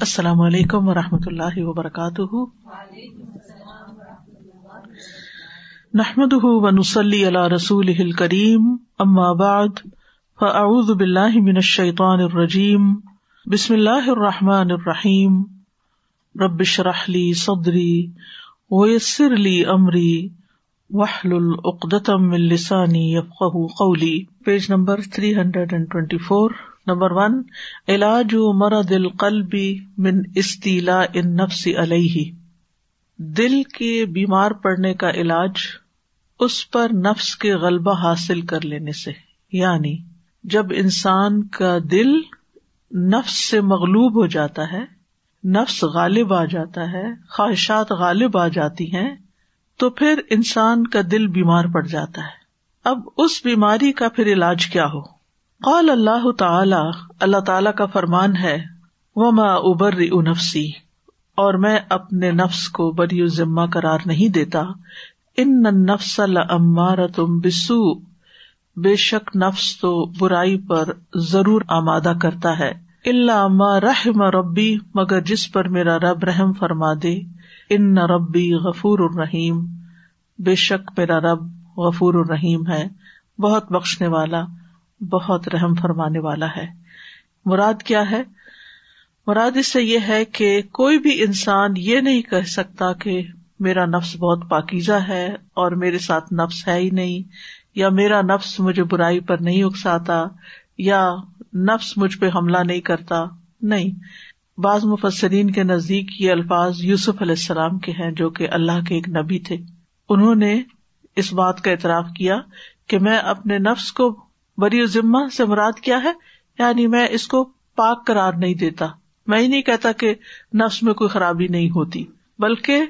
السلام علیکم و رحمۃ اللہ وبرکاتہ۔ نحمد ونسلی علی رسول کریم ام بعد، فاعوذ باللہ من الشیطان الرجیم، بسم اللہ الرحمٰن الرحیم۔ ربش رحلی صدری ویسر علی عمری وحل العقدم السانی یفق قولی۔ Page number three hundred and twenty four number one, علاج مرد القلبی من استیلا ان نفس علیہ۔ دل کے بیمار پڑنے کا علاج، اس پر نفس کے غلبہ حاصل کر لینے سے۔ یعنی جب انسان کا دل نفس سے مغلوب ہو جاتا ہے، نفس غالب آ جاتا ہے، خواہشات غالب آ جاتی ہیں، تو پھر انسان کا دل بیمار پڑ جاتا ہے۔ اب اس بیماری کا پھر علاج کیا ہو؟ قال اللہ تعالی اللہ تعالی کا فرمان ہے، وما ابر نفسی اور میں اپنے نفس کو بری ذمہ قرار نہیں دیتا۔ ان نفس المار تم بسو بے شک نفس تو برائی پر ضرور آمادہ کرتا ہے۔ اللہ رحم ربی مگر جس پر میرا رب رحم فرما دے۔ ان نہ ربی غفور الرحیم بے شک میرا رب غفور الرحیم ہے، بہت بخشنے والا۔ بہت رحم فرمانے والا ہے۔ مراد کیا ہے؟ مراد اس سے یہ ہے کہ کوئی بھی انسان یہ نہیں کہہ سکتا کہ میرا نفس بہت پاکیزہ ہے اور میرے ساتھ نفس ہے ہی نہیں، یا میرا نفس مجھے برائی پر نہیں اکساتا، یا نفس مجھ پہ حملہ نہیں کرتا۔ نہیں، بعض مفسرین کے نزدیک یہ الفاظ یوسف علیہ السلام کے ہیں جو کہ اللہ کے ایک نبی تھے۔ انہوں نے اس بات کا اعتراف کیا کہ میں اپنے نفس کو بری ذمہ سے مراد کیا ہے؟ یعنی میں اس کو پاک قرار نہیں دیتا۔ میں ہی نہیں کہتا کہ نفس میں کوئی خرابی نہیں ہوتی، بلکہ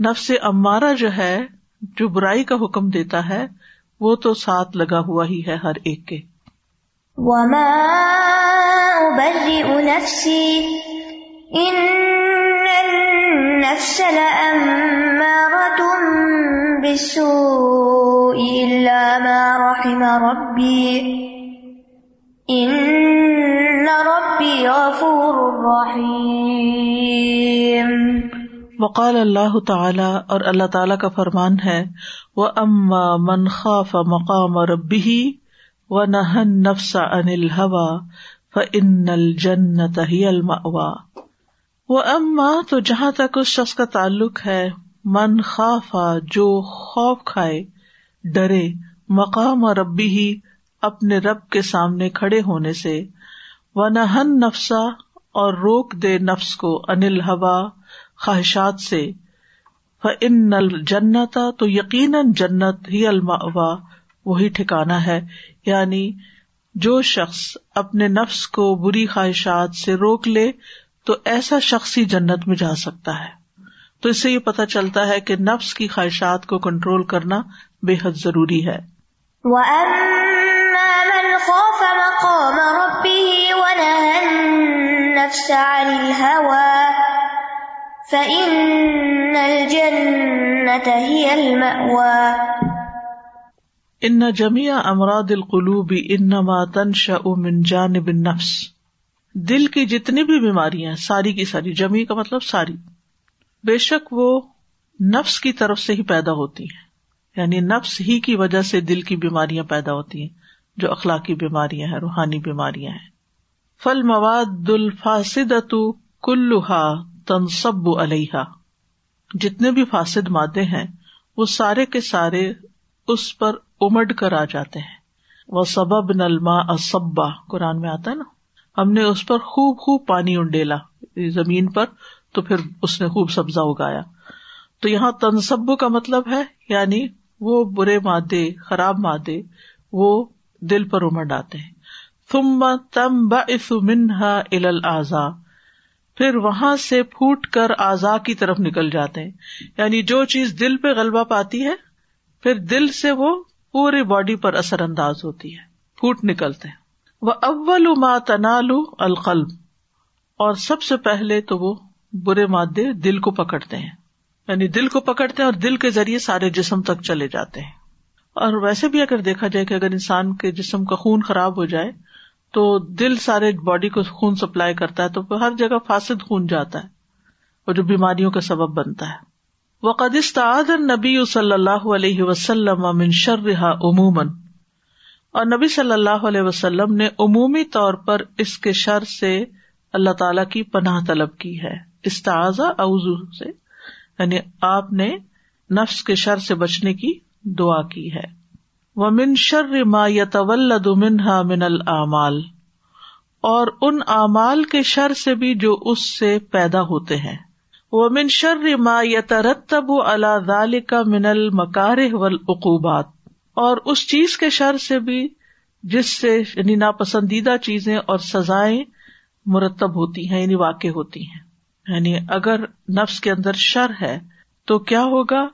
نفس امارا جو ہے، جو برائی کا حکم دیتا ہے، وہ تو ساتھ لگا ہوا ہی ہے ہر ایک کے۔ رحم ربی ان ربی غفور رحیم وقال اللہ تعالی اور اللہ تعالی کا فرمان ہے وہ اما من خاف مقام ربی و نہن نفس ان الحوا فان الجنت ہی المأوا وہ اما تو جہاں تک اس شخص کا تعلق ہے من خافا، جو خوف کھائے، ڈرے، مقام اور ربی ہی اپنے رب کے سامنے کھڑے ہونے سے۔ و نہن نفسا، اور روک دے نفس کو انل ہوا خواہشات سے۔ ان جنتا تو یقیناً جنت ہی الما وہی ٹھکانا ہے۔ یعنی جو شخص اپنے نفس کو بری خواہشات سے روک لے، تو ایسا شخص ہی جنت میں جا سکتا ہے۔ تو اس سے یہ پتا چلتا ہے کہ نفس کی خواہشات کو کنٹرول کرنا بے حد ضروری ہے۔ ان جمیا امراد القلوب انما تنشا من جانب النفس۔ دل کی جتنی بھی بیماریاں ساری کی ساری جمی کا مطلب ساری۔ بے شک وہ نفس کی طرف سے ہی پیدا ہوتی ہیں۔ یعنی نفس ہی کی وجہ سے دل کی بیماریاں پیدا ہوتی ہیں، جو اخلاقی بیماریاں ہیں، روحانی بیماریاں ہیں۔ فل مواد الفاصد کلوہا تنصب علیہ جتنے بھی فاسد مادے ہیں، وہ سارے کے سارے اس پر امڈ کر آ جاتے ہیں۔ وہ سبب نلما اسبا قرآن میں آتا ہے نا۔ ہم نے اس پر خوب خوب پانی انڈیلا۔ زمین پر تو پھر اس نے خوب سبزہ اگایا۔ تو یہاں تنصب کا مطلب ہے یعنی وہ برے مادے، خراب مادے، وہ دل پر امر آتے ہیں۔ تم تم منہا الاضا پھر وہاں سے پھوٹ کر آزا کی طرف نکل جاتے ہیں۔ یعنی جو چیز دل پہ غلبہ پاتی ہے، پھر دل سے وہ پوری باڈی پر اثر انداز ہوتی ہے۔ پھوٹ نکلتے ہیں۔ وہ اول ما تنالو القلب۔ اور سب سے پہلے تو وہ برے مادے دل کو پکڑتے ہیں۔ یعنی دل کو پکڑتے ہیں اور دل کے ذریعے سارے جسم تک چلے جاتے ہیں۔ اور ویسے بھی اگر دیکھا جائے کہ اگر انسان کے جسم کا خون خراب ہو جائے تو دل سارے باڈی کو خون سپلائی کرتا ہے تو ہر جگہ فاسد خون جاتا ہے اور جو بیماریوں کا سبب بنتا ہے۔ وہ قدستاد نبی صلی اللہ علیہ وسلم امن شرحا عموماً۔ اور نبی صلی اللہ علیہ وسلم نے عمومی طور پر اس کے شر سے اللہ تعالی کی پناہ طلب کی ہے۔ استاذہ اوزو سے یعنی آپ نے نفس کے شر سے بچنے کی دعا کی ہے۔ وہ من شر ما یتولد منہا من العمال اور ان اعمال کے شر سے بھی جو اس سے پیدا ہوتے ہیں۔ وہ من شر ما یترتب اللہ ذال کا من المکار والعقوبات، اور اس چیز کے شر سے بھی جس سے یعنی ناپسندیدہ چیزیں اور سزائیں مرتب ہوتی ہیں یعنی واقع ہوتی ہیں۔ یعنی اگر نفس کے اندر شر ہے تو کیا ہوگا؟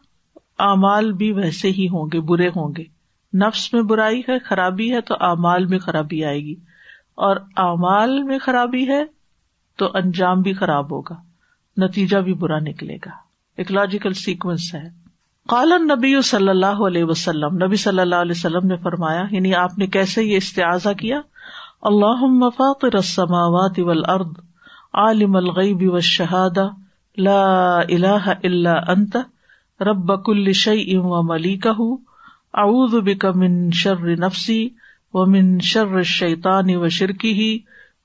اعمال بھی ویسے ہی ہوں گے، برے ہوں گے۔ نفس میں برائی ہے، خرابی ہے، تو اعمال میں خرابی آئے گی۔ اور اعمال میں خرابی ہے تو انجام بھی خراب ہوگا، نتیجہ بھی برا نکلے گا۔ ایک لاجیکل سیکوینس ہے۔ قالن نبی صلی اللہ علیہ وسلم، نبی صلی اللہ علیہ وسلم نے فرمایا یعنی آپ نے کیسے یہ استعاضا کیا؟ اللہ فاطر السماوات والارض۔ عالم الغیب والشہادہ، لا الہ الا انت، رب کل شیء و ملیکہ، اعوذ بک من شر نفسی ومن شر الشیطان و شرکہ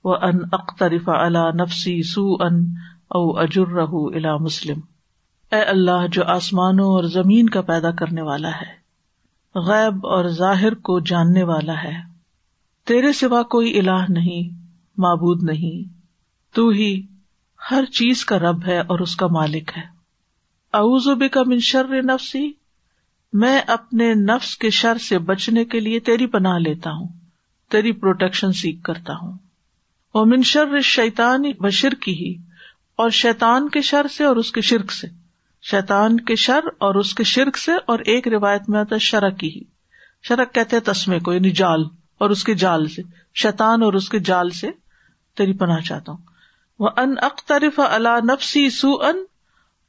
وان اقترف على نفسی سوءا او اجرہ الى مسلم۔ اے اللہ، جو آسمانوں اور زمین کا پیدا کرنے والا ہے، غیب اور ظاہر کو جاننے والا ہے، تیرے سوا کوئی الہ نہیں، معبود نہیں۔ تو ہی ہر چیز کا رب ہے اور اس کا مالک ہے۔ اعوذ کا منشر نفسی، میں اپنے نفس کے شر سے بچنے کے لیے تیری پناہ لیتا ہوں، تیری پروٹیکشن سیکھ کرتا ہوں۔ اور منشر شیتان بشر کی ہی اور شیتان کے شر سے اور اس کے شرک سے۔ شیتان کے شر اور اس کے شرک سے، اور ایک روایت میں آتا ہے شرک کی ہی۔ شرک کہتے ہیں تسمے کو یعنی جال، اور اس کے جال سے۔ شیتان اور اس کے جال سے تیری پناہ چاہتا ہوں۔ وہ ان اخترف اللہ نفسی سو ان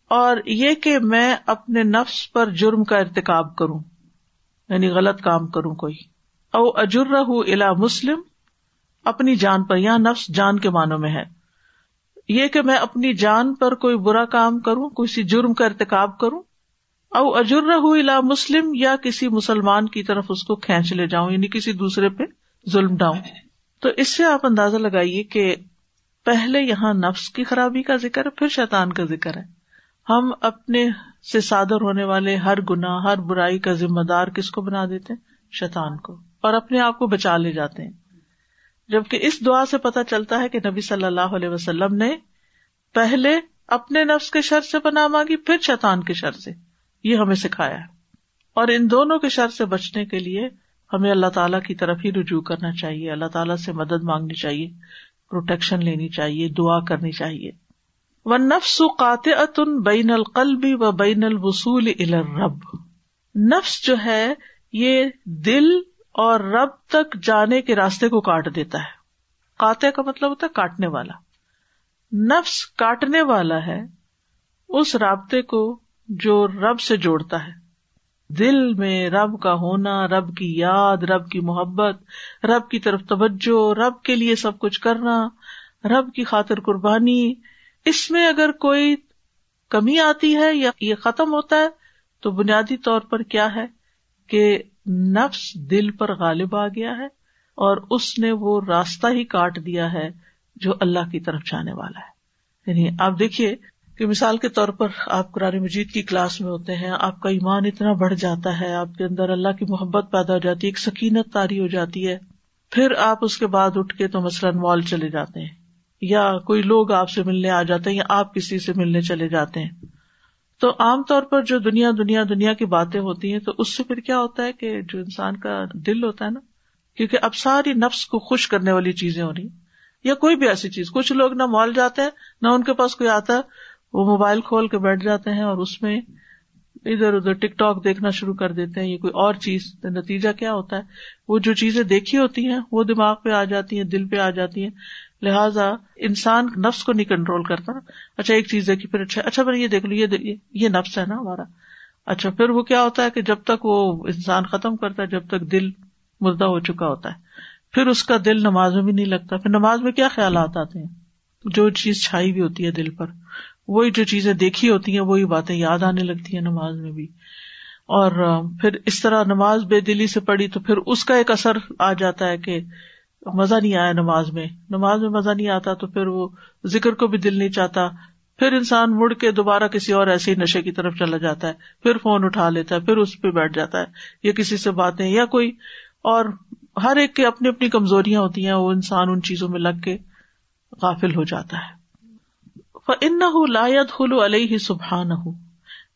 اور یہ کہ میں اپنے نفس پر جرم کا ارتقاب کروں یعنی غلط کام کروں کوئی۔ او اجر الا مسلم، اپنی جان پر، یا نفس جان کے معنوں میں ہے۔ یہ کہ میں اپنی جان پر کوئی برا کام کروں کسی جرم کا ارتقاب کروں۔ او اجر الا مسلم، یا کسی مسلمان کی طرف اس کو کھینچ لے جاؤں یعنی کسی دوسرے پہ ظلم ڈاؤں۔ تو اس سے آپ اندازہ لگائیے کہ پہلے یہاں نفس کی خرابی کا ذکر ہے، پھر شیطان کا ذکر ہے۔ ہم اپنے سے صادر ہونے والے ہر گنا ہر برائی کا ذمہ دار کس کو بنا دیتے شیطان کو، اور اپنے آپ کو بچا لے جاتے ہیں۔ جبکہ اس دعا سے پتا چلتا ہے کہ نبی صلی اللہ علیہ وسلم نے پہلے اپنے نفس کے شر سے پناہ مانگی، پھر شیطان کے شر سے۔ یہ ہمیں سکھایا ہے۔ اور ان دونوں کے شر سے بچنے کے لیے ہمیں اللہ تعالیٰ کی طرف ہی رجوع کرنا چاہیے، اللہ تعالیٰ سے مدد مانگنی چاہیے۔ پروٹیکشن لینی چاہیے، دعا کرنی چاہیے۔ و نفس قات اتن بین القلبی و بین الوصول رب نفس جو ہے، یہ دل اور رب تک جانے کے راستے کو کاٹ دیتا ہے۔ کاتے کا مطلب ہوتا ہے کاٹنے والا۔ نفس کاٹنے والا ہے اس رابطے کو جو رب سے جوڑتا ہے۔ دل میں رب کا ہونا، رب کی یاد، رب کی محبت، رب کی طرف توجہ، رب کے لیے سب کچھ کرنا، رب کی خاطر قربانی۔ اس میں اگر کوئی کمی آتی ہے یا یہ ختم ہوتا ہے، تو بنیادی طور پر کیا ہے کہ نفس دل پر غالب آ گیا ہے اور اس نے وہ راستہ ہی کاٹ دیا ہے جو اللہ کی طرف جانے والا ہے۔ یعنی آپ دیکھیے کہ مثال کے طور پر آپ قرآن مجید کی کلاس میں ہوتے ہیں، آپ کا ایمان اتنا بڑھ جاتا ہے، آپ کے اندر اللہ کی محبت پیدا ہو جاتی ہے، ایک سکینت تاری ہو جاتی ہے، پھر آپ اس کے بعد اٹھ کے تو مثلاً مال چلے جاتے ہیں، یا کوئی لوگ آپ سے ملنے آ جاتے ہیں یا آپ کسی سے ملنے چلے جاتے ہیں۔ تو عام طور پر جو دنیا دنیا دنیا کی باتیں ہوتی ہیں، تو اس سے پھر کیا ہوتا ہے کہ جو انسان کا دل ہوتا ہے نا، کیونکہ اب ساری نفس کو خوش کرنے والی چیزیں ہو رہی یا کوئی بھی ایسی چیز، کچھ لوگ نہ مال جاتے ہیں، نہ ان کے پاس کوئی آتا ہے وہ موبائل کھول کے بیٹھ جاتے ہیں اور اس میں ادھر ادھر ٹک ٹاک دیکھنا شروع کر دیتے ہیں، یہ کوئی اور چیز نتیجہ کیا ہوتا ہے؟ وہ جو چیزیں دیکھی ہوتی ہیں، وہ دماغ پہ آ جاتی ہیں، دل پہ آ جاتی ہیں۔ لہٰذا انسان نفس کو نہیں کنٹرول کرتا۔ اچھا ایک چیز دیکھی، پھر اچھا اچھا یہ دیکھ لو، یہ یہ نفس ہے نا ہمارا۔ اچھا پھر وہ کیا ہوتا ہے کہ جب تک وہ انسان ختم کرتا ہے، جب تک دل مردہ ہو چکا ہوتا ہے۔ پھر اس کا دل نماز میں بھی نہیں لگتا۔ پھر نماز میں کیا خیالات آتے ہیں؟ جو چیز چھائی ہوئی ہوتی ہے دل پر۔ وہی جو چیزیں دیکھی ہوتی ہیں، وہی باتیں یاد آنے لگتی ہیں نماز میں بھی۔ اور پھر اس طرح نماز بے دلی سے پڑھی تو پھر اس کا ایک اثر آ جاتا ہے کہ مزہ نہیں آیا نماز میں۔ نماز میں مزہ نہیں آتا تو پھر وہ ذکر کو بھی دل نہیں چاہتا۔ پھر انسان مڑ کے دوبارہ کسی اور ایسے ہی نشے کی طرف چلا جاتا ہے۔ پھر فون اٹھا لیتا ہے، پھر اس پہ بیٹھ جاتا ہے۔ یا کسی سے باتیں یا کوئی۔ اور ہر ایک کی اپنی اپنی کمزوریاں ہوتی ہیں، وہ انسان ان چیزوں میں لگ کے غافل ہو جاتا ہے۔ ان لایت ہلو علیہ سبحان ہو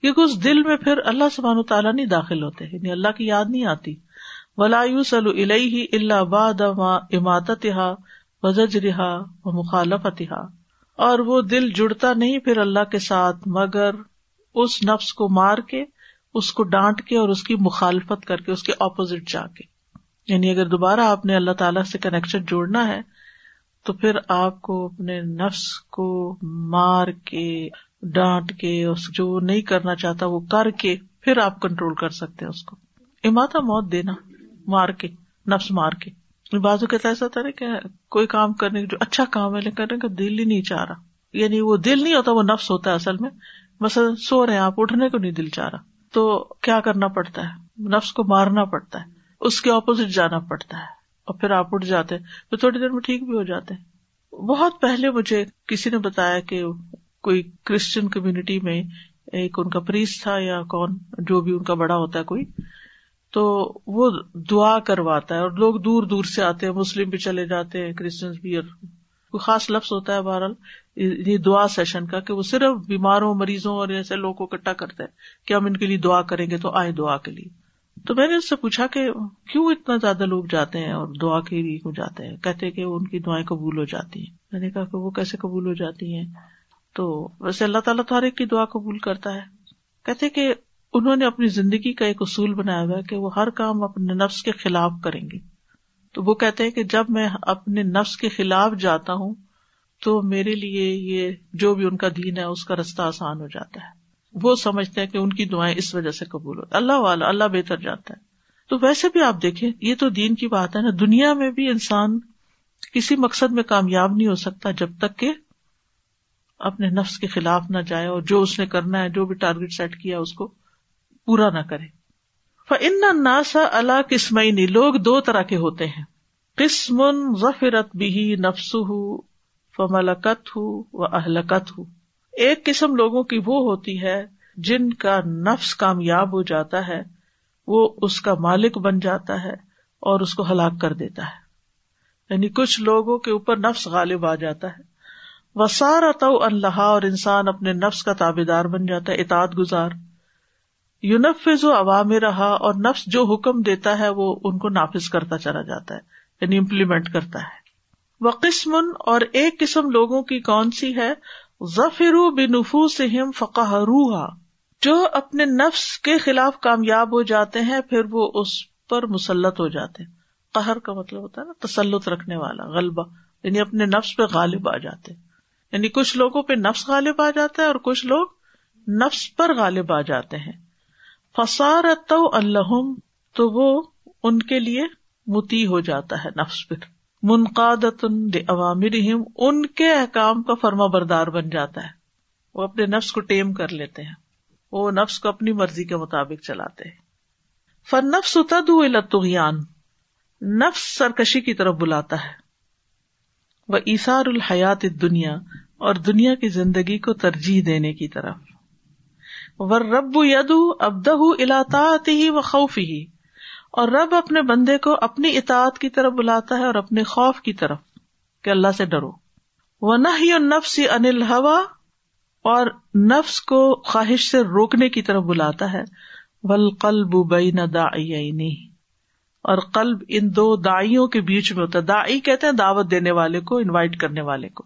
کیونکہ اس دل میں پھر اللہ سبحان تعالیٰ نہیں داخل ہوتے یعنی اللہ کی یاد نہیں آتی۔ ولا سلو الہ اللہ باد اماطت وزج رہا و مخالفت اور وہ دل جڑتا نہیں پھر اللہ کے ساتھ، مگر اس نفس کو مار کے، اس کو ڈانٹ کے اور اس کی مخالفت کر کے، اس کے اپوزٹ جا کے۔ یعنی اگر دوبارہ آپ نے اللہ تعالی سے کنیکشن جوڑنا ہے تو پھر آپ کو اپنے نفس کو مار کے، ڈانٹ کے، اس جو نہیں کرنا چاہتا وہ کر کے پھر آپ کنٹرول کر سکتے ہیں اس کو۔ اماتا موت دینا، مار کے، نفس مار کے۔ بازو کہتا ایسا تھا نا کہ کوئی کام کرنے، جو اچھا کام ہے، لیکن کرنے کا دل ہی نہیں چاہ رہا۔ یعنی وہ دل نہیں ہوتا، وہ نفس ہوتا ہے اصل میں۔ مثلاً سو رہے ہیں، آپ اٹھنے کو نہیں دل چاہ رہا۔ تو کیا کرنا پڑتا ہے؟ نفس کو مارنا پڑتا ہے، اس کے اپوزٹ جانا پڑتا ہے۔ اور پھر آپ اٹھ جاتے تو تھوڑی دیر میں ٹھیک بھی ہو جاتے ہیں۔ بہت پہلے مجھے کسی نے بتایا کہ کوئی کرسچن کمیونٹی میں ایک ان کا پریس تھا یا کون، جو بھی ان کا بڑا ہوتا ہے کوئی، تو وہ دعا کرواتا ہے اور لوگ دور دور سے آتے ہیں، مسلم بھی چلے جاتے ہیں کرسچنس بھی، اور کوئی خاص لفظ ہوتا ہے بہرحال، یہ دعا سیشن کا کہ وہ صرف بیماروں، مریضوں اور ایسے لوگوں کو اکٹھا کرتے ہیں کہ ہم ان کے لیے دعا کریں گے تو آئے دعا کے لیے۔ تو میں نے اس سے پوچھا کہ کیوں اتنا زیادہ لوگ جاتے ہیں اور دعا کے لیے ہو جاتے ہیں؟ کہتے کہ ان کی دعائیں قبول ہو جاتی ہیں۔ میں نے کہا کہ وہ کیسے قبول ہو جاتی ہیں؟ تو ویسے اللہ تعالیٰ تو ہر ایک کی دعا قبول کرتا ہے۔ کہتے کہ انہوں نے اپنی زندگی کا ایک اصول بنایا ہوا ہے کہ وہ ہر کام اپنے نفس کے خلاف کریں گے۔ تو وہ کہتے ہیں کہ جب میں اپنے نفس کے خلاف جاتا ہوں تو میرے لیے یہ جو بھی ان کا دین ہے اس کا رستہ آسان ہو جاتا ہے۔ وہ سمجھتے ہیں کہ ان کی دعائیں اس وجہ سے قبول ہوتی اللہ والا، اللہ بہتر جانتا ہے۔ تو ویسے بھی آپ دیکھیں، یہ تو دین کی بات ہے نا۔ دنیا میں بھی انسان کسی مقصد میں کامیاب نہیں ہو سکتا جب تک کہ اپنے نفس کے خلاف نہ جائے اور جو اس نے کرنا ہے، جو بھی ٹارگیٹ سیٹ کیا اس کو پورا نہ کرے۔ ان ناسا اللہ قسمئی لوگ دو طرح کے ہوتے ہیں۔ قسم ظفرت بھی نفس ہو فملکت ہو و اہلکت ہو ایک قسم لوگوں کی وہ ہوتی ہے جن کا نفس کامیاب ہو جاتا ہے، وہ اس کا مالک بن جاتا ہے اور اس کو ہلاک کر دیتا ہے۔ یعنی کچھ لوگوں کے اوپر نفس غالب آ جاتا ہے۔ وسار تو اللہ اور انسان اپنے نفس کا تابے دار بن جاتا ہے، اطاعت گزار۔ یونفز و عوام رہا اور نفس جو حکم دیتا ہے، وہ ان کو نافذ کرتا چلا جاتا ہے یعنی امپلیمنٹ کرتا ہے۔ وہ قسم اور ایک قسم لوگوں کی کون سی ہے؟ ظفر بنفو سے فقہ جو اپنے نفس کے خلاف کامیاب ہو جاتے ہیں، پھر وہ اس پر مسلط ہو جاتے ہیں۔ قہر کا مطلب ہوتا ہے نا، تسلط رکھنے والا، غلبہ یعنی اپنے نفس پہ غالب آ جاتے یعنی کچھ لوگوں پہ نفس غالب آ جاتا ہے اور کچھ لوگ نفس پر غالب آ جاتے ہیں۔ فسار تو اللہ تو وہ ان کے لیے متی ہو جاتا ہے نفس پھر منقاد عوامر ان کے احکام کا فرما بردار بن جاتا ہے۔ وہ اپنے نفس کو ٹیم کر لیتے ہیں۔ وہ نفس کو اپنی مرضی کے مطابق چلاتے ہیں۔ فن نفس تدان نفس سرکشی کی طرف بلاتا ہے۔ وہ ایسار الحیات دنیا اور دنیا کی زندگی کو ترجیح دینے کی طرف۔ ور رب یدو ابدہ الاطاعت ہی و خوف ہی اور رب اپنے بندے کو اپنی اطاعت کی طرف بلاتا ہے اور اپنے خوف کی طرف کہ اللہ سے ڈرو۔ وہ نہ ہی نفس انل ہوا اور نفس کو خواہش سے روکنے کی طرف بلاتا ہے۔ ول قلب بین دائی اور قلب ان دو دائیوں کے بیچ میں ہوتا ہے۔ دائی کہتے ہیں دعوت دینے والے کو انوائٹ کرنے والے کو۔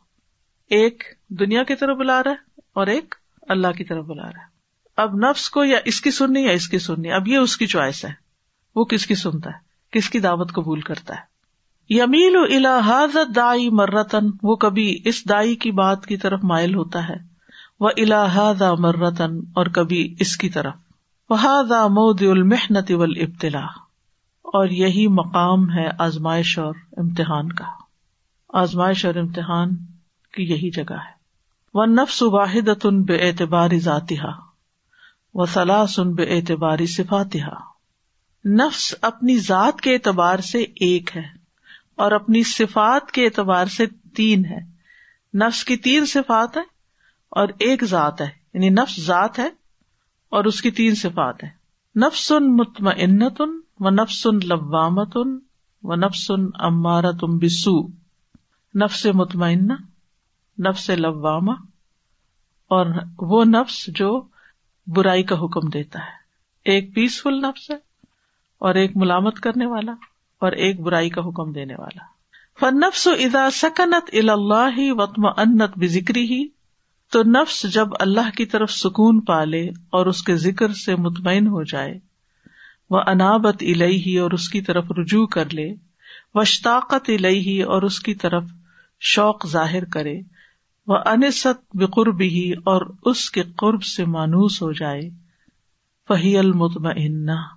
ایک دنیا کی طرف بلا رہا ہے اور ایک اللہ کی طرف بلا رہا ہے۔ اب نفس کو یا اس کی سننی یا اس کی سننی، اب یہ اس کی چوائس ہے۔ وہ کس کی سنتا ہے؟ کس کی دعوت قبول کرتا ہے؟ یمیل الحاظ دائی مرتن، وہ کبھی اس دائی کی بات کی طرف مائل ہوتا ہے۔ وہ الحاظ مرتن، اور کبھی اس کی طرف۔ وہ مود المحنت ابتلا اور یہی مقام ہے آزمائش اور امتحان کا۔ آزمائش اور امتحان کی یہی جگہ ہے۔ وہ نفس واحد بے اعتباری ذاتیہ و سن بے اعتباری صفاتہ نفس اپنی ذات کے اعتبار سے ایک ہے اور اپنی صفات کے اعتبار سے تین ہے۔ نفس کی تین صفات ہے اور ایک ذات ہے۔ یعنی نفس ذات ہے اور اس کی تین صفات ہے نفس مطمئنتن و نفس لوامت و نفس امارتم بسو نفس مطمئنہ، نفس لوامہ اور وہ نفس جو برائی کا حکم دیتا ہے۔ ایک پیسفل نفس ہے اور ایک ملامت کرنے والا اور ایک برائی کا حکم دینے والا۔ فن نفس ادا سکنت اللہ وطم انت بکری ہی تو نفس جب اللہ کی طرف سکون پالے اور اس کے ذکر سے مطمئن ہو جائے وہ انابت الہی اور اس کی طرف رجوع کر لے وشتاقت الہی اور اس کی طرف شوق ظاہر کرے وہ انست بقرب ہی اور اس کے قرب سے مانوس ہو جائے فہی المطمئنہ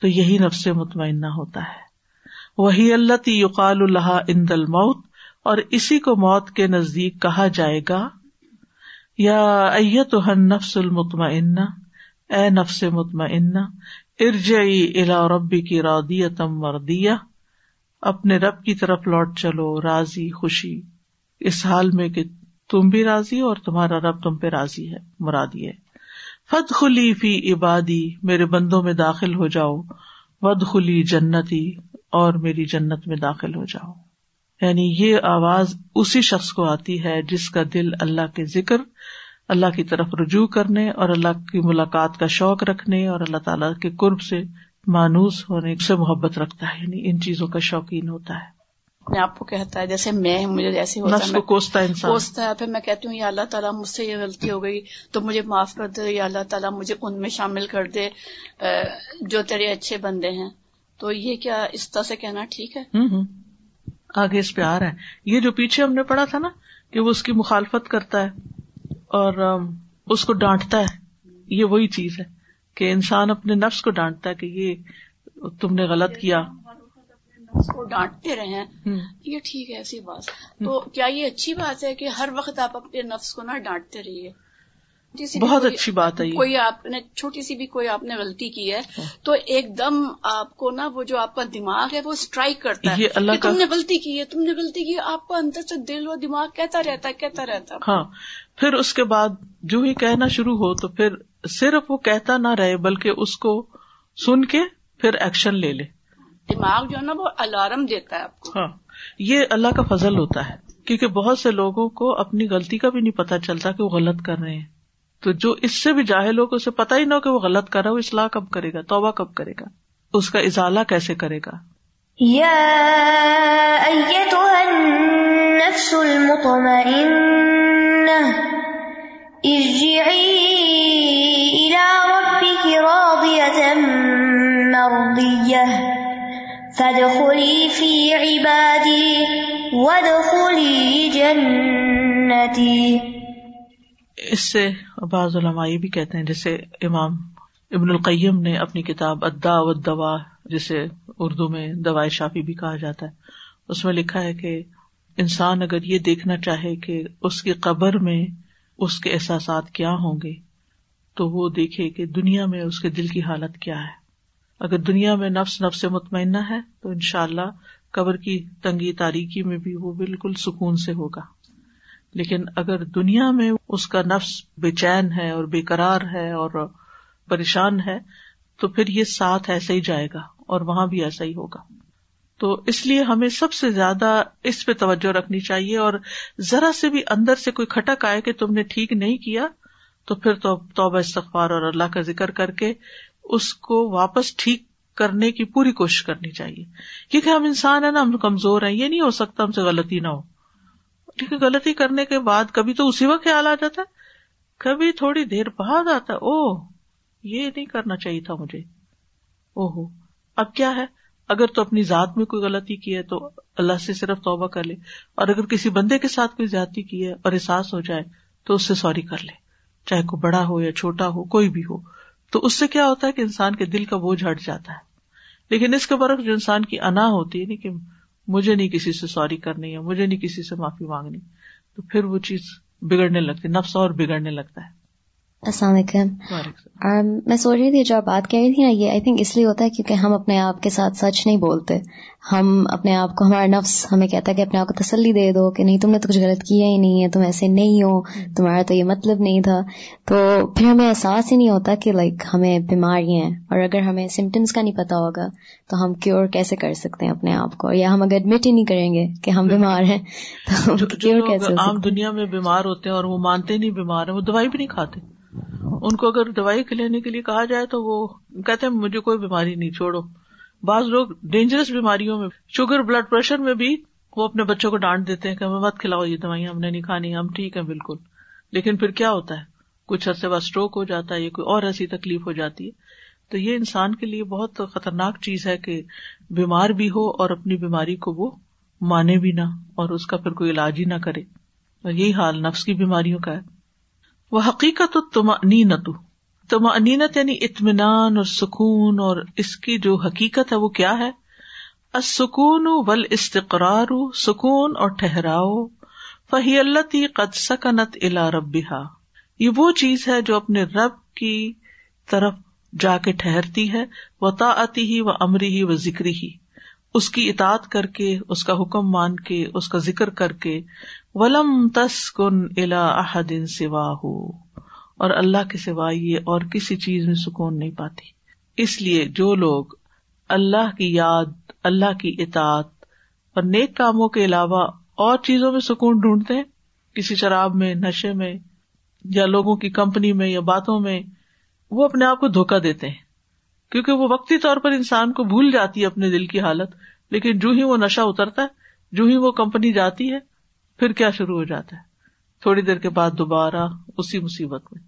تو یہی نفس مطمئنہ ہوتا ہے۔ وہی اللہ یقال اللہ اند الموت، اور اسی کو موت کے نزدیک کہا جائے گا، یا ایت نفس المطمئنہ، اے نفس مطمئنہ، ارجعی الا ربی کی رادیتم مردیہ اپنے رب کی طرف لوٹ چلو، راضی، خوشی۔ اس حال میں کہ تم بھی راضی اور تمہارا رب تم پہ راضی ہے، مرادی ہے۔ فت خلی فی عبادی، میرے بندوں میں داخل ہو جاؤ ود خلی جنتی، اور میری جنت میں داخل ہو جاؤ۔ یعنی یہ آواز اسی شخص کو آتی ہے جس کا دل اللہ کے ذکر، اللہ کی طرف رجوع کرنے اور اللہ کی ملاقات کا شوق رکھنے اور اللہ تعالی کے قرب سے مانوس ہونے سے محبت رکھتا ہے۔ یعنی ان چیزوں کا شوقین ہوتا ہے۔ اپنے آپ کو کہتا ہے جیسے میں مجھے جیسے کوستا انسان۔ کوستا ہے پھر میں کہتی ہوں یا اللہ تعالیٰ مجھ سے یہ غلطی ہو گئی تو مجھے معاف کر دے یا اللہ تعالیٰ مجھے ان میں شامل کر دے جو تیرے اچھے بندے ہیں۔ تو یہ کیا اس طرح سے کہنا ٹھیک ہے؟ آگے اس پہ آ رہا ہے۔ یہ جو پیچھے ہم نے پڑھا تھا نا کہ وہ اس کی مخالفت کرتا ہے اور اس کو ڈانٹتا ہے یہ وہی چیز ہے کہ انسان اپنے نفس کو ڈانٹتا ہے کہ یہ تم نے غلط کیا۔ کو ڈانٹتے رہے یہ ٹھیک ہے ایسی بات۔ تو کیا یہ اچھی بات ہے کہ ہر وقت آپ اپنے نفس کو نہ ڈانٹتے رہیے؟ بہت اچھی بات ہے کوئی آپ نے چھوٹی سی بھی کوئی آپ نے غلطی کی ہے ہاں۔ تو ایک دم آپ کو نا وہ جو آپ کا دماغ ہے وہ اسٹرائک کرتا ہے۔ اللہ تم نے غلطی کی ہے تم نے غلطی کی آپ کو اندر سے دل و دماغ کہتا رہتا ہے کہتا رہتا ہاں۔ پھر اس کے بعد جو ہی کہنا شروع ہو تو پھر صرف وہ کہتا نہ رہے بلکہ اس کو سن کے پھر ایکشن لے لے۔ دماغ جو ہے نا وہ الارم دیتا ہے آپ کو۔ ہاں یہ اللہ کا فضل ہوتا ہے کیونکہ بہت سے لوگوں کو اپنی غلطی کا بھی نہیں پتا چلتا کہ وہ غلط کر رہے ہیں۔ تو جو اس سے بھی جاہل ہو اسے پتا ہی نہ ہو کہ وہ غلط کر رہا وہ اصلاح کب کرے گا توبہ کب کرے گا اس کا ازالہ کیسے کرے گا۔ فادخلی فی عبادی وادخلی جنتی اس سے بعض علماء یہ بھی کہتے ہیں، جیسے امام ابن القیم نے اپنی کتاب ادا و دوا جسے اردو میں دوائی شافی بھی کہا جاتا ہے، اس میں لکھا ہے کہ انسان اگر یہ دیکھنا چاہے کہ اس کی قبر میں اس کے احساسات کیا ہوں گے، تو وہ دیکھے کہ دنیا میں اس کے دل کی حالت کیا ہے۔ اگر دنیا میں نفس نفس مطمئنہ ہے تو ان شاء اللہ قبر کی تنگی تاریخی میں بھی وہ بالکل سکون سے ہوگا۔ لیکن اگر دنیا میں اس کا نفس بے چین ہے اور بے قرار ہے اور پریشان ہے تو پھر یہ ساتھ ایسے ہی جائے گا اور وہاں بھی ایسا ہی ہوگا۔ تو اس لیے ہمیں سب سے زیادہ اس پہ توجہ رکھنی چاہیے اور ذرا سے بھی اندر سے کوئی کھٹک آئے کہ تم نے ٹھیک نہیں کیا تو پھر تو توبہ استغفار اور اللہ کا ذکر کر کے اس کو واپس ٹھیک کرنے کی پوری کوشش کرنی چاہیے۔ کیونکہ ہم انسان ہے نا، ہم کمزور ہیں، یہ نہیں ہو سکتا ہم سے غلطی نہ ہو۔ لیکن غلطی کرنے کے بعد کبھی تو اسی وقت خیال آ جاتا ہے۔ کبھی تھوڑی دیر بعد آتا ہے او یہ نہیں کرنا چاہیے تھا مجھے۔ او ہو اب کیا ہے؟ اگر تو اپنی ذات میں کوئی غلطی کی ہے تو اللہ سے صرف توبہ کر لے۔ اور اگر کسی بندے کے ساتھ کوئی زیادتی کی ہے اور احساس ہو جائے تو اس سے سوری کر لے۔ چاہے کوئی بڑا ہو یا چھوٹا ہو، کوئی بھی ہو۔ تو اس سے کیا ہوتا ہے کہ انسان کے دل کا بوجھ ہٹ جاتا ہے۔ لیکن اس کے برعکس جو انسان کی انا ہوتی ہے نا کہ مجھے نہیں کسی سے سوری کرنی ہے، مجھے نہیں کسی سے معافی مانگنی، تو پھر وہ چیز بگڑنے لگتی نفس اور بگڑنے لگتا ہے۔ السلام علیکم۔ میں سوچ رہی تھی جو آپ بات کہہ رہی تھی نا یہ آئی تھنک اس لیے ہوتا ہے کیونکہ ہم اپنے آپ کے ساتھ سچ نہیں بولتے۔ ہم اپنے آپ کو ہمارا نفس ہمیں کہتا ہے کہ اپنے آپ کو تسلی دے دو کہ نہیں تم نے تو کچھ غلط کیا ہی نہیں ہے تم ایسے نہیں ہو تمہارا تو یہ مطلب نہیں تھا۔ تو پھر ہمیں احساس ہی نہیں ہوتا کہ لائک ہمیں بیماری ہیں۔ اور اگر ہمیں سمٹمس کا نہیں پتا ہوگا تو ہم کیور کیسے کر سکتے ہیں اپنے آپ کو؟ یا ہم اگر ایڈمٹ ہی نہیں کریں گے کہ ہم بیمار ہیں تو کیور کیسے عام دنیا میں بیمار ہوتے ہیں اور وہ مانتے نہیں بیمار ہیں وہ دوائی بھی نہیں کھاتے۔ ان کو اگر دوائی لینے کے لیے کہا جائے تو وہ کہتے ہیں، مجھے کوئی بیماری نہیں، چھوڑو۔ بعض لوگ ڈینجرس بیماریوں میں شوگر بلڈ پریشر میں بھی وہ اپنے بچوں کو ڈانٹ دیتے ہیں کہ ہمیں مت کھلاؤ، یہ دوائیاں ہم نے نہیں کھانی، ہم ٹھیک ہے بالکل۔ لیکن پھر کیا ہوتا ہے؟ کچھ عرصے بعد اسٹروک ہو جاتا ہے یا کوئی اور ایسی تکلیف ہو جاتی ہے۔ تو یہ انسان کے لیے بہت خطرناک چیز ہے کہ بیمار بھی ہو اور اپنی بیماری کو وہ مانے بھی نہ اور اس کا پھر کوئی علاج ہی نہ کرے۔ اور یہی حال نفس کی بیماریوں کا ہے۔ وہ حقیقت تم انینت تم انینت یعنی اطمینان اور سکون اور اس کی جو حقیقت ہے وہ کیا ہے؟ سکون ول استقرار سکون اور ٹھہراؤ۔ فہی اللہ قد سکنت الا ربا یہ وہ چیز ہے جو اپنے رب کی طرف جا کے ٹھہرتی ہے و آتی ہی و امری ہی و ذکری ہی اس کی اطاط کر کے، اس کا حکم مان کے، اس کا ذکر کر کے ولم تس کن الا سوا ہو اور اللہ کے سوا یہ اور کسی چیز میں سکون نہیں پاتی۔ اس لیے جو لوگ اللہ کی یاد، اللہ کی اطاعت اور نیک کاموں کے علاوہ اور چیزوں میں سکون ڈھونڈتے ہیں، کسی شراب میں، نشے میں، یا لوگوں کی کمپنی میں یا باتوں میں، وہ اپنے آپ کو دھوکا دیتے ہیں۔ کیونکہ وہ وقتی طور پر انسان کو بھول جاتی ہے اپنے دل کی حالت، لیکن جو ہی وہ نشہ اترتا ہے، جو ہی وہ کمپنی جاتی ہے پھر کیا شروع ہو جاتا ہے؟ تھوڑی دیر کے بعد دوبارہ اسی مصیبت میں۔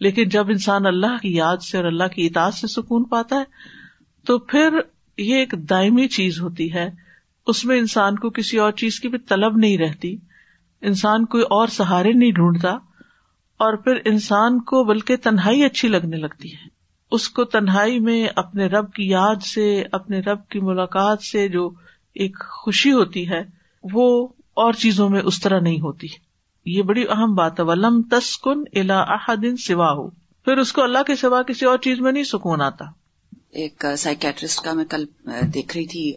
لیکن جب انسان اللہ کی یاد سے اور اللہ کی اطاعت سے سکون پاتا ہے، تو پھر یہ ایک دائمی چیز ہوتی ہے۔ اس میں انسان کو کسی اور چیز کی بھی طلب نہیں رہتی۔ انسان کوئی اور سہارے نہیں ڈھونڈتا۔ اور پھر انسان کو بلکہ تنہائی اچھی لگنے لگتی ہے۔ اس کو تنہائی میں اپنے رب کی یاد سے، اپنے رب کی ملاقات سے جو ایک خوشی ہوتی ہے، وہ اور چیزوں میں اس طرح نہیں ہوتی۔ یہ بڑی اہم بات ہے۔ ولم تسکن الا احدن سوا ہو پھر اس کو اللہ کے سوا کسی اور چیز میں نہیں سکون آتا۔ ایک سائکیٹرسٹ کا میں کل دیکھ رہی تھی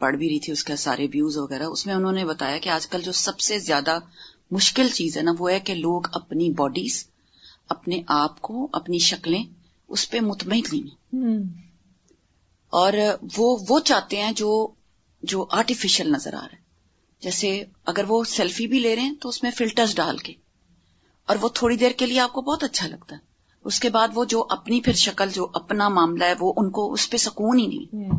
پڑھ بھی رہی تھی اس کے سارے ویوز وغیرہ۔ اس میں انہوں نے بتایا کہ آج کل جو سب سے زیادہ مشکل چیز ہے نا وہ ہے کہ لوگ اپنی باڈیز اپنے آپ کو اپنی شکلیں اس پہ مطمئن نہیں اور وہ وہ چاہتے ہیں جو جو آرٹیفیشل نظر آ رہا ہے۔ جیسے اگر وہ سیلفی بھی لے رہے ہیں تو اس میں فلٹرز ڈال کے۔ اور وہ تھوڑی دیر کے لیے آپ کو بہت اچھا لگتا ہے۔ اس کے بعد وہ جو اپنی پھر شکل جو اپنا معاملہ ہے وہ ان کو اس پہ سکون ہی نہیں۔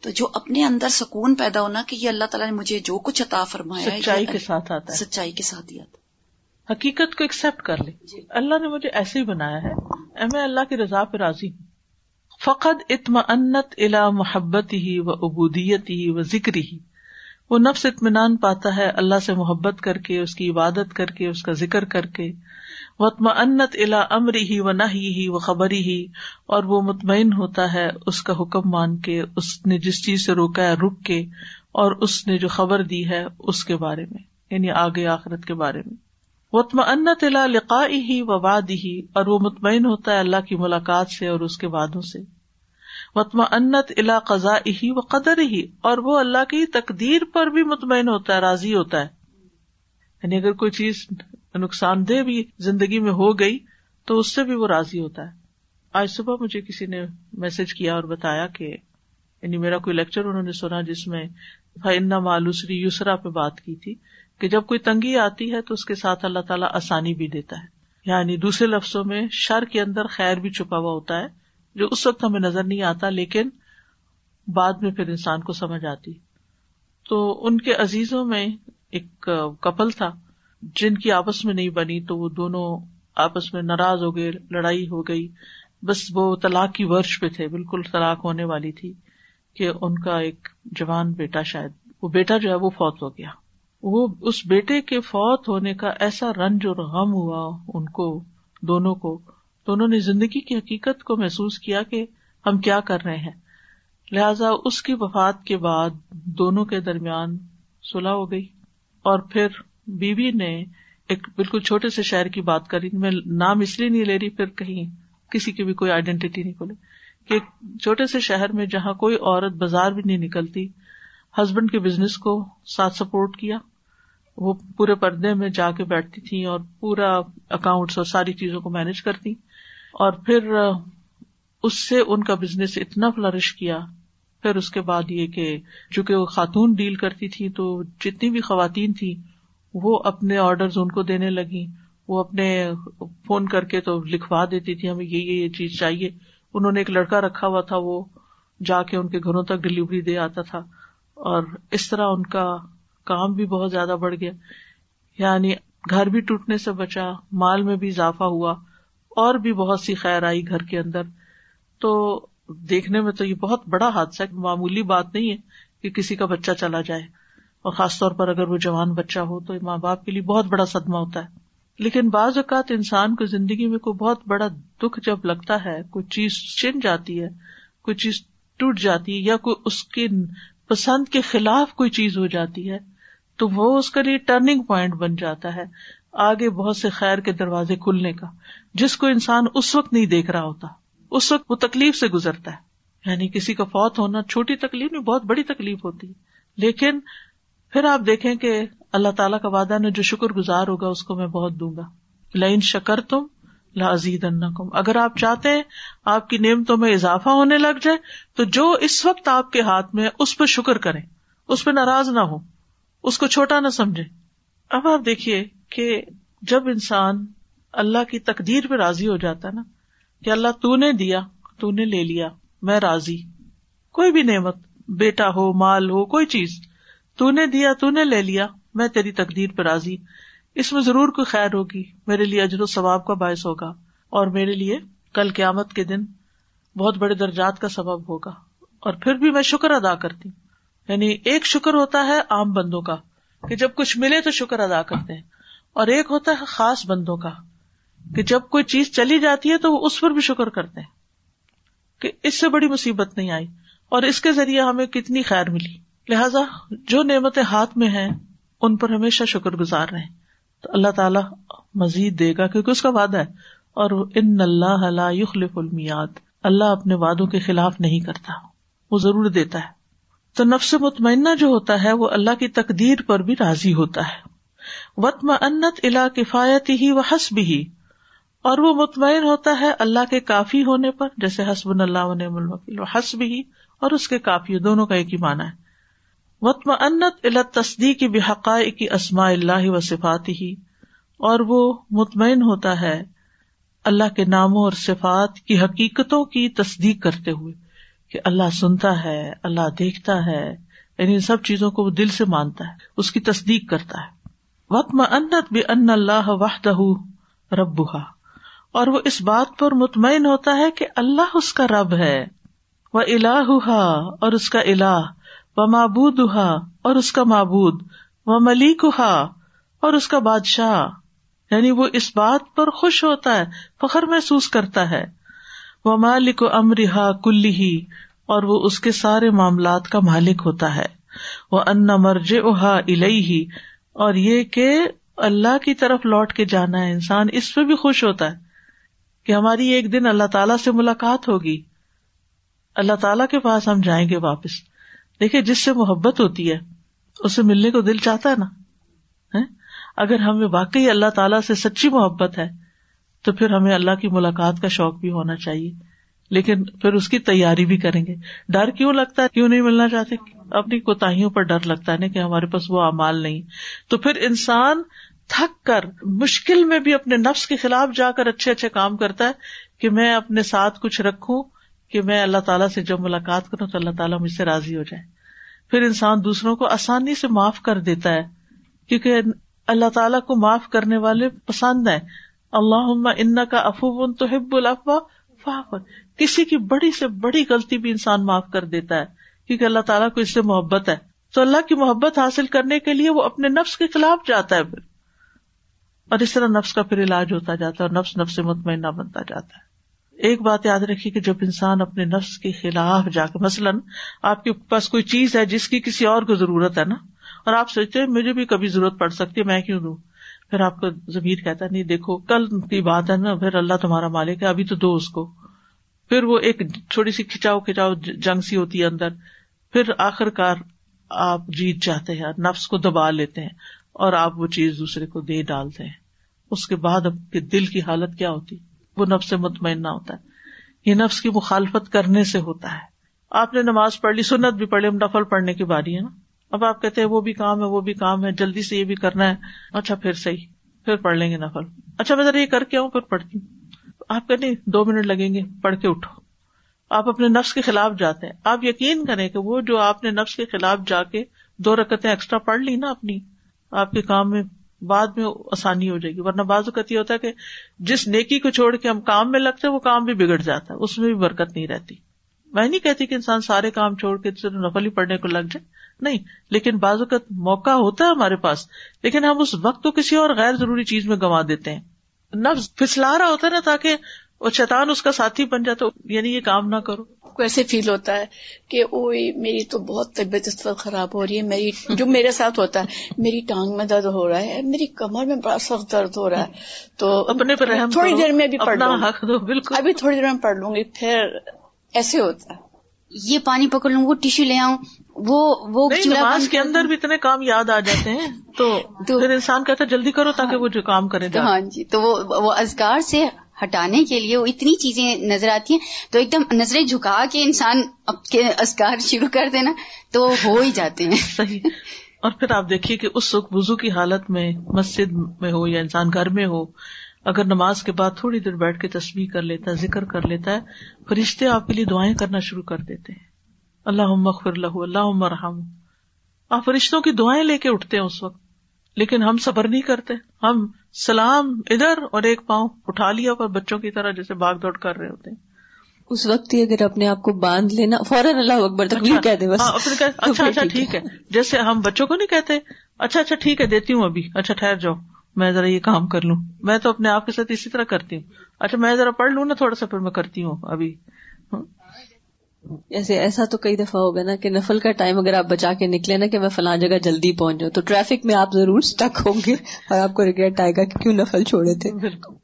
تو جو اپنے اندر سکون پیدا ہونا کہ یہ اللہ تعالیٰ نے مجھے جو کچھ عطا فرمایا سچائی کے ساتھ آتا ہے۔ سچائی کے ساتھ ہی آتا حقیقت کو ایکسپٹ کر لے۔ جی۔ اللہ نے مجھے ایسے ہی بنایا ہے۔ میں اللہ کی رضا پہ راضی ہوں۔ فقط اتم انت الا محبت ہی و ابودیت ہی و ذکر ہی وہ نفس اطمینان پاتا ہے، اللہ سے محبت کر کے، اس کی عبادت کر کے، اس کا ذکر کر کے۔ وطم انت الا امری ہی و نہ ہی و خبری ہی اور وہ مطمئن ہوتا ہے اس کا حکم مان کے، اس نے جس چیز سے روکا ہے، رک کے۔ اور اس نے جو خبر دی ہے، اس کے بارے میں یعنی آگے آخرت کے بارے میں۔ وطم انت الا لقا ہی و واد ہی اور وہ مطمئن ہوتا ہے اللہ کی ملاقات سے اور اس کے وادوں سے۔ وطما انت الا قزا ہی و قدر ہی اور وہ اللہ کی تقدیر پر بھی مطمئن ہوتا ہے، راضی ہوتا ہے۔ یعنی اگر کوئی چیز نقصان دہ بھی زندگی میں ہو گئی تو اس سے بھی وہ راضی ہوتا ہے۔ آج صبح مجھے کسی نے میسج کیا اور بتایا کہ یعنی میرا کوئی لیکچر انہوں نے سنا جس میں مالوسری یسرا پہ بات کی تھی کہ جب کوئی تنگی آتی ہے تو اس کے ساتھ اللہ تعالیٰ آسانی بھی دیتا ہے۔ یعنی دوسرے لفظوں میں شر کے اندر خیر بھی چھپا ہوا ہوتا ہے۔ جو اس وقت ہمیں نظر نہیں آتا، لیکن بعد میں پھر انسان کو سمجھ آتی۔ تو ان کے عزیزوں میں ایک کپل تھا، جن کی آپس میں نہیں بنی، تو وہ دونوں آپس میں ناراض ہو گئے، لڑائی ہو گئی۔ بس وہ طلاق کی ورش پہ تھے، بالکل طلاق ہونے والی تھی کہ ان کا ایک جوان بیٹا شاید، وہ بیٹا جو ہے وہ فوت ہو گیا۔ وہ اس بیٹے کے فوت ہونے کا ایسا رنج اور غم ہوا ان کو، دونوں کو۔ تو انہوں نے زندگی کی حقیقت کو محسوس کیا کہ ہم کیا کر رہے ہیں۔ لہذا اس کی وفات کے بعد دونوں کے درمیان سلح ہو گئی اور پھر بیوی نے ایک بالکل چھوٹے سے شہر کی بات کری۔ میں نام اس لیے نہیں لے رہی، پھر کہیں کسی کی بھی کوئی آئیڈینٹی نہیں کھولے کہ ایک چھوٹے سے شہر میں جہاں کوئی عورت بازار بھی نہیں نکلتی ہسبینڈ کے بزنس کو ساتھ سپورٹ کیا۔ وہ پورے پردے میں جا کے بیٹھتی تھی اور پورا اکاؤنٹس اور ساری چیزوں کو مینج کرتی۔ اور پھر اس سے ان کا بزنس اتنا فلرش کیا۔ پھر اس کے بعد یہ کہ چونکہ وہ خاتون ڈیل کرتی تھی تو جتنی بھی خواتین تھی وہ اپنے آرڈر ان کو دینے لگی وہ اپنے فون کر کے تو لکھوا دیتی تھی، ہمیں یہ یہ چیز چاہیے۔ انہوں نے ایک لڑکا رکھا ہوا تھا، وہ جا کے ان کے گھروں تک ڈلیوری دے آتا تھا۔ اور اس طرح ان کا کام بھی بہت زیادہ بڑھ گیا۔ یعنی گھر بھی ٹوٹنے سے بچا، مال میں بھی اضافہ ہوا۔ اور بھی بہت سی خیر آئی گھر کے اندر۔ تو دیکھنے میں تو یہ بہت بڑا حادثہ معمولی بات نہیں ہے کہ کسی کا بچہ چلا جائے۔ اور خاص طور پر اگر وہ جوان بچہ ہو تو ماں باپ کے لیے بہت بڑا صدمہ ہوتا ہے۔ لیکن بعض اوقات انسان کو زندگی میں کوئی بہت بڑا دکھ جب لگتا ہے، کوئی چیز چن جاتی ہے، کوئی چیز ٹوٹ جاتی ہے یا کوئی اس کی پسند کے خلاف کوئی چیز ہو جاتی ہے، تو وہ اس کے لیے ٹرننگ پوائنٹ بن جاتا ہے۔ آگے بہت سے خیر کے دروازے کھلنے کا۔ جس کو انسان اس وقت نہیں دیکھ رہا ہوتا، اس وقت وہ تکلیف سے گزرتا ہے۔ یعنی کسی کا فوت ہونا چھوٹی تکلیف نہیں، بہت بڑی تکلیف ہوتی ہے۔ لیکن پھر آپ دیکھیں کہ اللہ تعالیٰ کا وعدہ نے جو شکر گزار ہوگا، اس کو میں بہت دوں گا۔ لائن شکر تم لازید کم اگر آپ چاہتے ہیں آپ کی نعمتوں میں اضافہ ہونے لگ جائے، تو جو اس وقت آپ کے ہاتھ میں اس پہ شکر کریں۔ اس پہ ناراض نہ ہو اس کو چھوٹا نہ سمجھے اب آپ دیکھیے کہ جب انسان اللہ کی تقدیر پہ راضی ہو جاتا ہے نا، کہ اللہ تو نے دیا، تو نے لے لیا، میں راضی۔ کوئی بھی نعمت، بیٹا ہو، مال ہو، کوئی چیز، تو نے دیا، تو نے لے لیا، میں تیری تقدیر پہ راضی۔ اس میں ضرور کوئی خیر ہوگی۔ میرے لیے اجر و ثواب کا باعث ہوگا۔ اور میرے لیے کل قیامت کے دن بہت بڑے درجات کا سبب ہوگا۔ اور پھر بھی میں شکر ادا کرتی ہوں۔ یعنی ایک شکر ہوتا ہے عام بندوں کا، کہ جب کچھ ملے تو شکر ادا کرتے ہیں۔ اور ایک ہوتا ہے خاص بندوں کا کہ جب کوئی چیز چلی جاتی ہے تو وہ اس پر بھی شکر کرتے ہیں کہ اس سے بڑی مصیبت نہیں آئی اور اس کے ذریعے ہمیں کتنی خیر ملی۔ لہذا جو نعمتیں ہاتھ میں ہیں، ان پر ہمیشہ شکر گزار رہے تو اللہ تعالیٰ مزید دے گا، کیونکہ اس کا وعدہ ہے۔ اور ان اللہ یخلف المیاد اللہ اپنے وعدوں کے خلاف نہیں کرتا۔ وہ ضرور دیتا ہے۔ تو نفس مطمئنہ جو ہوتا ہے، وہ اللہ کی تقدیر پر بھی راضی ہوتا ہے۔ وطم انت الا کفایت ہی و حسب ہی اور وہ مطمئن ہوتا ہے اللہ کے کافی ہونے پر، جیسے حسب اللہ حسب ہی اور اس کے کافی دونوں کا ایک ہی مانا ہے۔ وطم انت الا تصدیق بحقائق کی اسماء اللہ و صفات ہی اور وہ مطمئن ہوتا ہے اللہ کے ناموں اور صفات کی حقیقتوں کی تصدیق کرتے ہوئے کہ اللہ سنتا ہے، اللہ دیکھتا ہے یعنی ان سب چیزوں کو وہ دل سے مانتا ہے، اس کی تصدیق کرتا ہے۔ وطم انت بھی ان اللہ وحدہ ربا اور وہ اس بات پر مطمئن ہوتا ہے کہ اللہ اس کا رب ہے۔ وہ الہ اور اس کا الہ۔ و معبود اور اس کا معبود۔ و ملیک اور اس کا بادشاہ۔ یعنی وہ اس بات پر خوش ہوتا ہے، فخر محسوس کرتا ہے۔ وہ مالک و امرحا کلی ہی اور وہ اس کے سارے معاملات کا مالک ہوتا ہے۔ وہ ان مرج اہا الہی اور یہ کہ اللہ کی طرف لوٹ کے جانا ہے انسان، اس پہ بھی خوش ہوتا ہے کہ ہماری ایک دن اللہ تعالی سے ملاقات ہوگی۔ اللہ تعالی کے پاس ہم جائیں گے واپس۔ دیکھیے جس سے محبت ہوتی ہے، اسے ملنے کو دل چاہتا ہے نا؟ اگر ہمیں واقعی اللہ تعالیٰ سے سچی محبت ہے، تو پھر ہمیں اللہ کی ملاقات کا شوق بھی ہونا چاہیے۔ لیکن پھر اس کی تیاری بھی کریں گے۔ ڈر کیوں لگتا ہے؟ کیوں نہیں ملنا چاہتے؟ اپنی کوتاہیوں پر ڈر لگتا ہے نا کہ ہمارے پاس وہ امال نہیں۔ تو پھر انسان تھک کر مشکل میں بھی اپنے نفس کے خلاف جا کر اچھے اچھے کام کرتا ہے کہ میں اپنے ساتھ کچھ رکھوں کہ میں اللہ تعالیٰ سے جب ملاقات کروں تو اللہ تعالیٰ مجھ سے راضی ہو جائے۔ پھر انسان دوسروں کو آسانی سے معاف کر دیتا ہے کیونکہ اللہ تعالیٰ کو معاف کرنے والے پسند ہیں۔ اللہ ان کا افو تو ہب الفا کسی کی بڑی سے بڑی غلطی بھی انسان معاف کر دیتا ہے۔ کیونکہ اللہ تعالیٰ کو اس سے محبت ہے۔ تو اللہ کی محبت حاصل کرنے کے لیے وہ اپنے نفس کے خلاف جاتا ہے پھر۔ اور اس طرح نفس کا پھر علاج ہوتا جاتا ہے اور نفس نفس سے مطمئنہ بنتا جاتا ہے۔ ایک بات یاد رکھیے کہ جب انسان اپنے نفس کے خلاف جا کے مثلاً آپ کے پاس کوئی چیز ہے جس کی کسی اور کو ضرورت ہے نا، اور آپ سوچتے مجھے بھی کبھی ضرورت پڑ سکتی ہے، میں کیوں دوں؟ پھر آپ کا ضمیر کہتا نہیں دیکھو، کل کی بات ہے نا، پھر اللہ تمہارا مالک ہے، ابھی تو دو اس کو۔ پھر وہ ایک چھوٹی سی کھچاؤ کھچاؤ جنگ سی ہوتی ہے اندر۔ پھر آخر کار آپ جیت جاتے ہیں، نفس کو دبا لیتے ہیں اور آپ وہ چیز دوسرے کو دے ڈالتے ہیں۔ اس کے بعد اب کے دل کی حالت کیا ہوتی؟ وہ نفس سے مطمئن نہ ہوتا ہے۔ یہ نفس کی مخالفت کرنے سے ہوتا ہے۔ آپ نے نماز پڑھ لی، سنت بھی پڑھ لی نفل پڑھنے کی باری ہے نا۔ اب آپ کہتے ہیں وہ بھی کام ہے، وہ بھی کام ہے، جلدی سے یہ بھی کرنا ہے۔ اچھا پھر صحیح، پھر پڑھ لیں گے نفل۔ اچھا میں ذرا یہ کر کے آؤں، پھر پڑھتی ہوں۔ آپ کہ دو منٹ لگیں گے، پڑھ کے اٹھو۔ آپ اپنے نفس کے خلاف جاتے ہیں۔ آپ یقین کریں کہ وہ جو آپ نے نفس کے خلاف جا کے دو رکتیں ایکسٹرا پڑھ لی نا اپنی، آپ کے کام میں بعد میں آسانی ہو جائے گی۔ ورنہ بعض اوقات یہ ہوتا ہے کہ جس نیکی کو چھوڑ کے ہم کام میں لگتے وہ کام بھی بگڑ جاتا ہے، اس میں بھی برکت نہیں رہتی۔ میں نہیں کہتی کہ انسان سارے کام چھوڑ کے نفل ہی پڑھنے کو لگ جائے۔ نہیں، لیکن بعض اوقات موقع ہوتا ہے ہمارے پاس، لیکن ہم اس وقت کو کسی اور غیر ضروری چیز میں گنوا دیتے ہیں۔ نفس پھسلا رہا ہوتا ہے نا تاکہ وہ شیطان اس کا ساتھی بن جائے تو یعنی یہ کام نہ کرو۔ ایسے فیل ہوتا ہے کہ او میری تو بہت طبیعت اس وقت خراب ہو رہی ہے میری جو میرے ساتھ ہوتا ہے میری ٹانگ میں درد ہو رہا ہے میری کمر میں بڑا سخت درد ہو رہا ہے۔ تو اپنے پر تھوڑی دیر میں بھی پڑھ لوں بالکل۔ ابھی تھوڑی دیر میں پڑھ لوں گی پھر ایسے ہوتا ہے۔ یہ پانی پکڑ لوں وہ ٹیشو لے آؤں وہ وہ نماز کے اندر بھی اتنے کام یاد آ جاتے ہیں تو پھر انسان کہتا ہے جلدی کرو تاکہ وہ جو کام کرے ہاں جی تو وہ ازگار سے ہٹانے کے لیے وہ اتنی چیزیں نظر آتی ہیں تو ایک دم نظریں جھکا کے انسان اب کے ازگار شروع کر دینا تو ہو ہی جاتے ہیں۔ صحیح۔ اور پھر آپ دیکھیے کہ اس وقت وزو کی حالت میں مسجد میں ہو یا انسان گھر میں ہو، اگر نماز کے بعد تھوڑی دیر بیٹھ کے تصویر کر لیتا ہے، ذکر کر لیتا ہے، فرشتے آپ کے لیے دعائیں کرنا شروع کر دیتے ہیں۔ اللہ مغفر اللہ اللہ مرحم آپ فرشتوں کی دعائیں لے کے اٹھتے ہیں اس وقت۔ لیکن ہم صبر نہیں کرتے۔ ہم سلام ادھر اور ایک پاؤں اٹھا لیا اور بچوں کی طرح جیسے باغ دوڑ کر رہے ہوتے ہیں۔ اس وقت ہی اگر اپنے آپ کو باندھ لینا فوراً اللہ اکبر اچھا, کہہ دے بس۔ ہاں، اچھا اچھا ٹھیک ہے۔ جیسے ہم بچوں کو نہیں کہتے اچھا اچھا ٹھیک ہے دیتی ہوں ابھی۔ اچھا ٹھہر جاؤ۔ میں ذرا یہ کام کر لوں۔ میں تو اپنے آپ کے ساتھ اسی طرح کرتی ہوں۔ اچھا میں ذرا پڑھ لوں نا تھوڑا سا پھر میں کرتی ہوں ابھی۔ ایسے ایسا تو کئی دفعہ ہوگا نا کہ نفل کا ٹائم اگر آپ بچا کے نکلے نا کہ میں فلاں جگہ جلدی پہنچ جاؤں تو ٹریفک میں آپ ضرور اسٹک ہوں گے اور آپ کو ریگریٹ آئے گا کہ کیوں نفل چھوڑے تھے۔ بالکل۔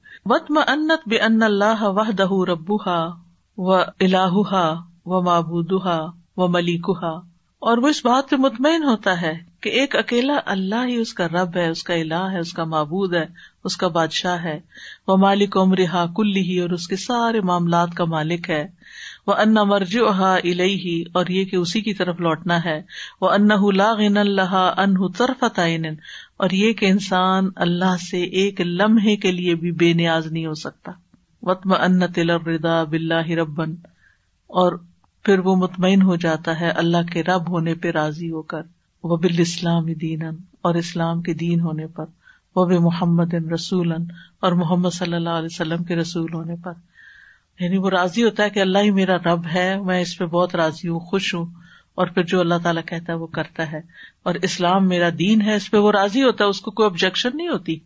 انت بے ان اللہ وح دہ ربوہا و الہا و مابودہ و ملیکہ اور وہ اس بات پہ مطمئن ہوتا ہے کہ ایک اکیلا اللہ ہی اس کا رب ہے، اس کا الہ ہے، اس کا معبود ہے، اس کا بادشاہ ہے۔ وہ مالک عمر ہا کل ہی اور اس کے سارے معاملات کا مالک ہے۔ وہ ان مرج ہا الہی اور یہ کہ اسی کی طرف لوٹنا ہے۔ وہ ان لاغن اللہ ان طرف تعین اور یہ کہ انسان اللہ سے ایک لمحے کے لیے بھی بے نیاز نہیں ہو سکتا۔ وطم ان تل ردا بلّہ ربن اور پھر وہ مطمئن ہو جاتا ہے اللہ کے رب ہونے پہ راضی ہو کر۔ وہ بال اسلام دین اور اسلام کے دین ہونے پر۔ وہ بھی محمد رسول اور محمد صلی اللہ علیہ وسلم کے رسول ہونے پر۔ یعنی وہ راضی ہوتا ہے کہ اللہ ہی میرا رب ہے، میں اس پہ بہت راضی ہوں، خوش ہوں، اور پھر جو اللہ تعالیٰ کہتا ہے وہ کرتا ہے۔ اور اسلام میرا دین ہے، اس پہ وہ راضی ہوتا ہے، اس کو کوئی آبجیکشن نہیں ہوتی۔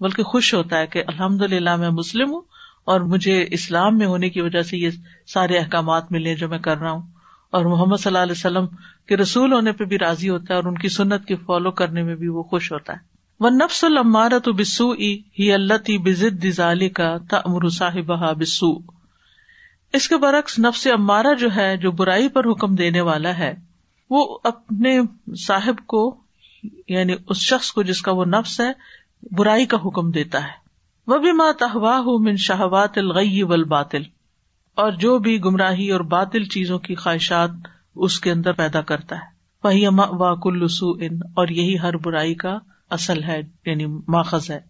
بلکہ خوش ہوتا ہے کہ الحمد للہ میں مسلم ہوں اور مجھے اسلام میں ہونے کی وجہ سے یہ سارے احکامات ملے جو میں کر رہا ہوں۔ اور محمد صلی اللہ علیہ وسلم کے رسول ہونے پہ بھی راضی ہوتا ہے اور ان کی سنت کی فالو کرنے میں بھی وہ خوش ہوتا ہے۔ وہ نفس المارا تو بسو ہی اللہ تی بزد کا تمر صاحب بسو اس کے برعکس نفس امارا جو ہے، جو برائی پر حکم دینے والا ہے، وہ اپنے صاحب کو یعنی اس شخص کو جس کا وہ نفس ہے، برائی کا حکم دیتا ہے۔ وہ بھی ماں تہواہ من شہوات الغی والباطل۔ اور جو بھی گمراہی اور باطل چیزوں کی خواہشات اس کے اندر پیدا کرتا ہے۔ وہی واک السو ان اور یہی ہر برائی کا اصل ہے یعنی ماخذ ہے۔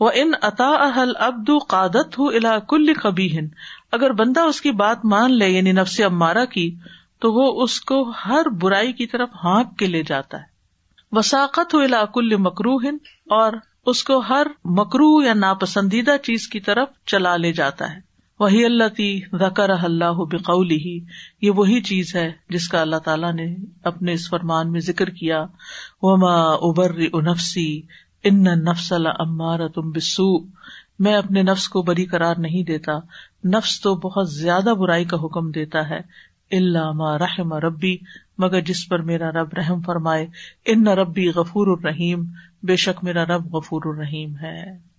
وہ ان عطا اہل ابدو قادت ہُ الا کل کبھی اگر بندہ اس کی بات مان لے یعنی نفس امارا کی، تو وہ اس کو ہر برائی کی طرف ہانک کے لے جاتا ہے۔ وساقت ہو الا کل مکرو اور اس کو ہر مکرو یا ناپسندیدہ چیز کی طرف چلا لے جاتا ہے۔ وہی اللہ تی ذکر اللہ بقول ہی یہ وہی چیز ہے جس کا اللہ تعالیٰ نے اپنے اس فرمان میں ذکر کیا، وما ابر انفسی ان نفس امار تم بسو میں اپنے نفس کو بری قرار نہیں دیتا، نفس تو بہت زیادہ برائی کا حکم دیتا ہے اللہ رحم ربی مگر جس پر میرا رب رحم فرمائے ان ربی غفور الرحیم بے شک میرا رب غفور الرحیم ہے۔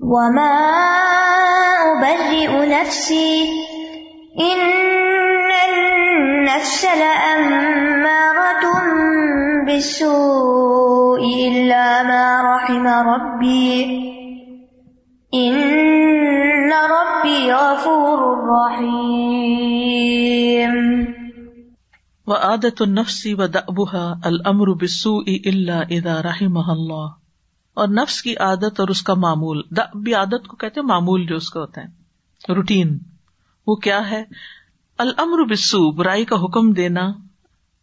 وما أبرئ نفسي إن النفس لأمارة بالسوء إلا ما رحم ربي إن ربي غفور رحيم وعادة النفس ودأبها الأمر بالسوء إلا إذا رحمها الله اور نفس کی عادت اور اس کا معمول بھی عادت کو کہتے معمول جو اس کا ہوتا ہے، روٹین، وہ کیا ہے؟ المر بسو برائی کا حکم دینا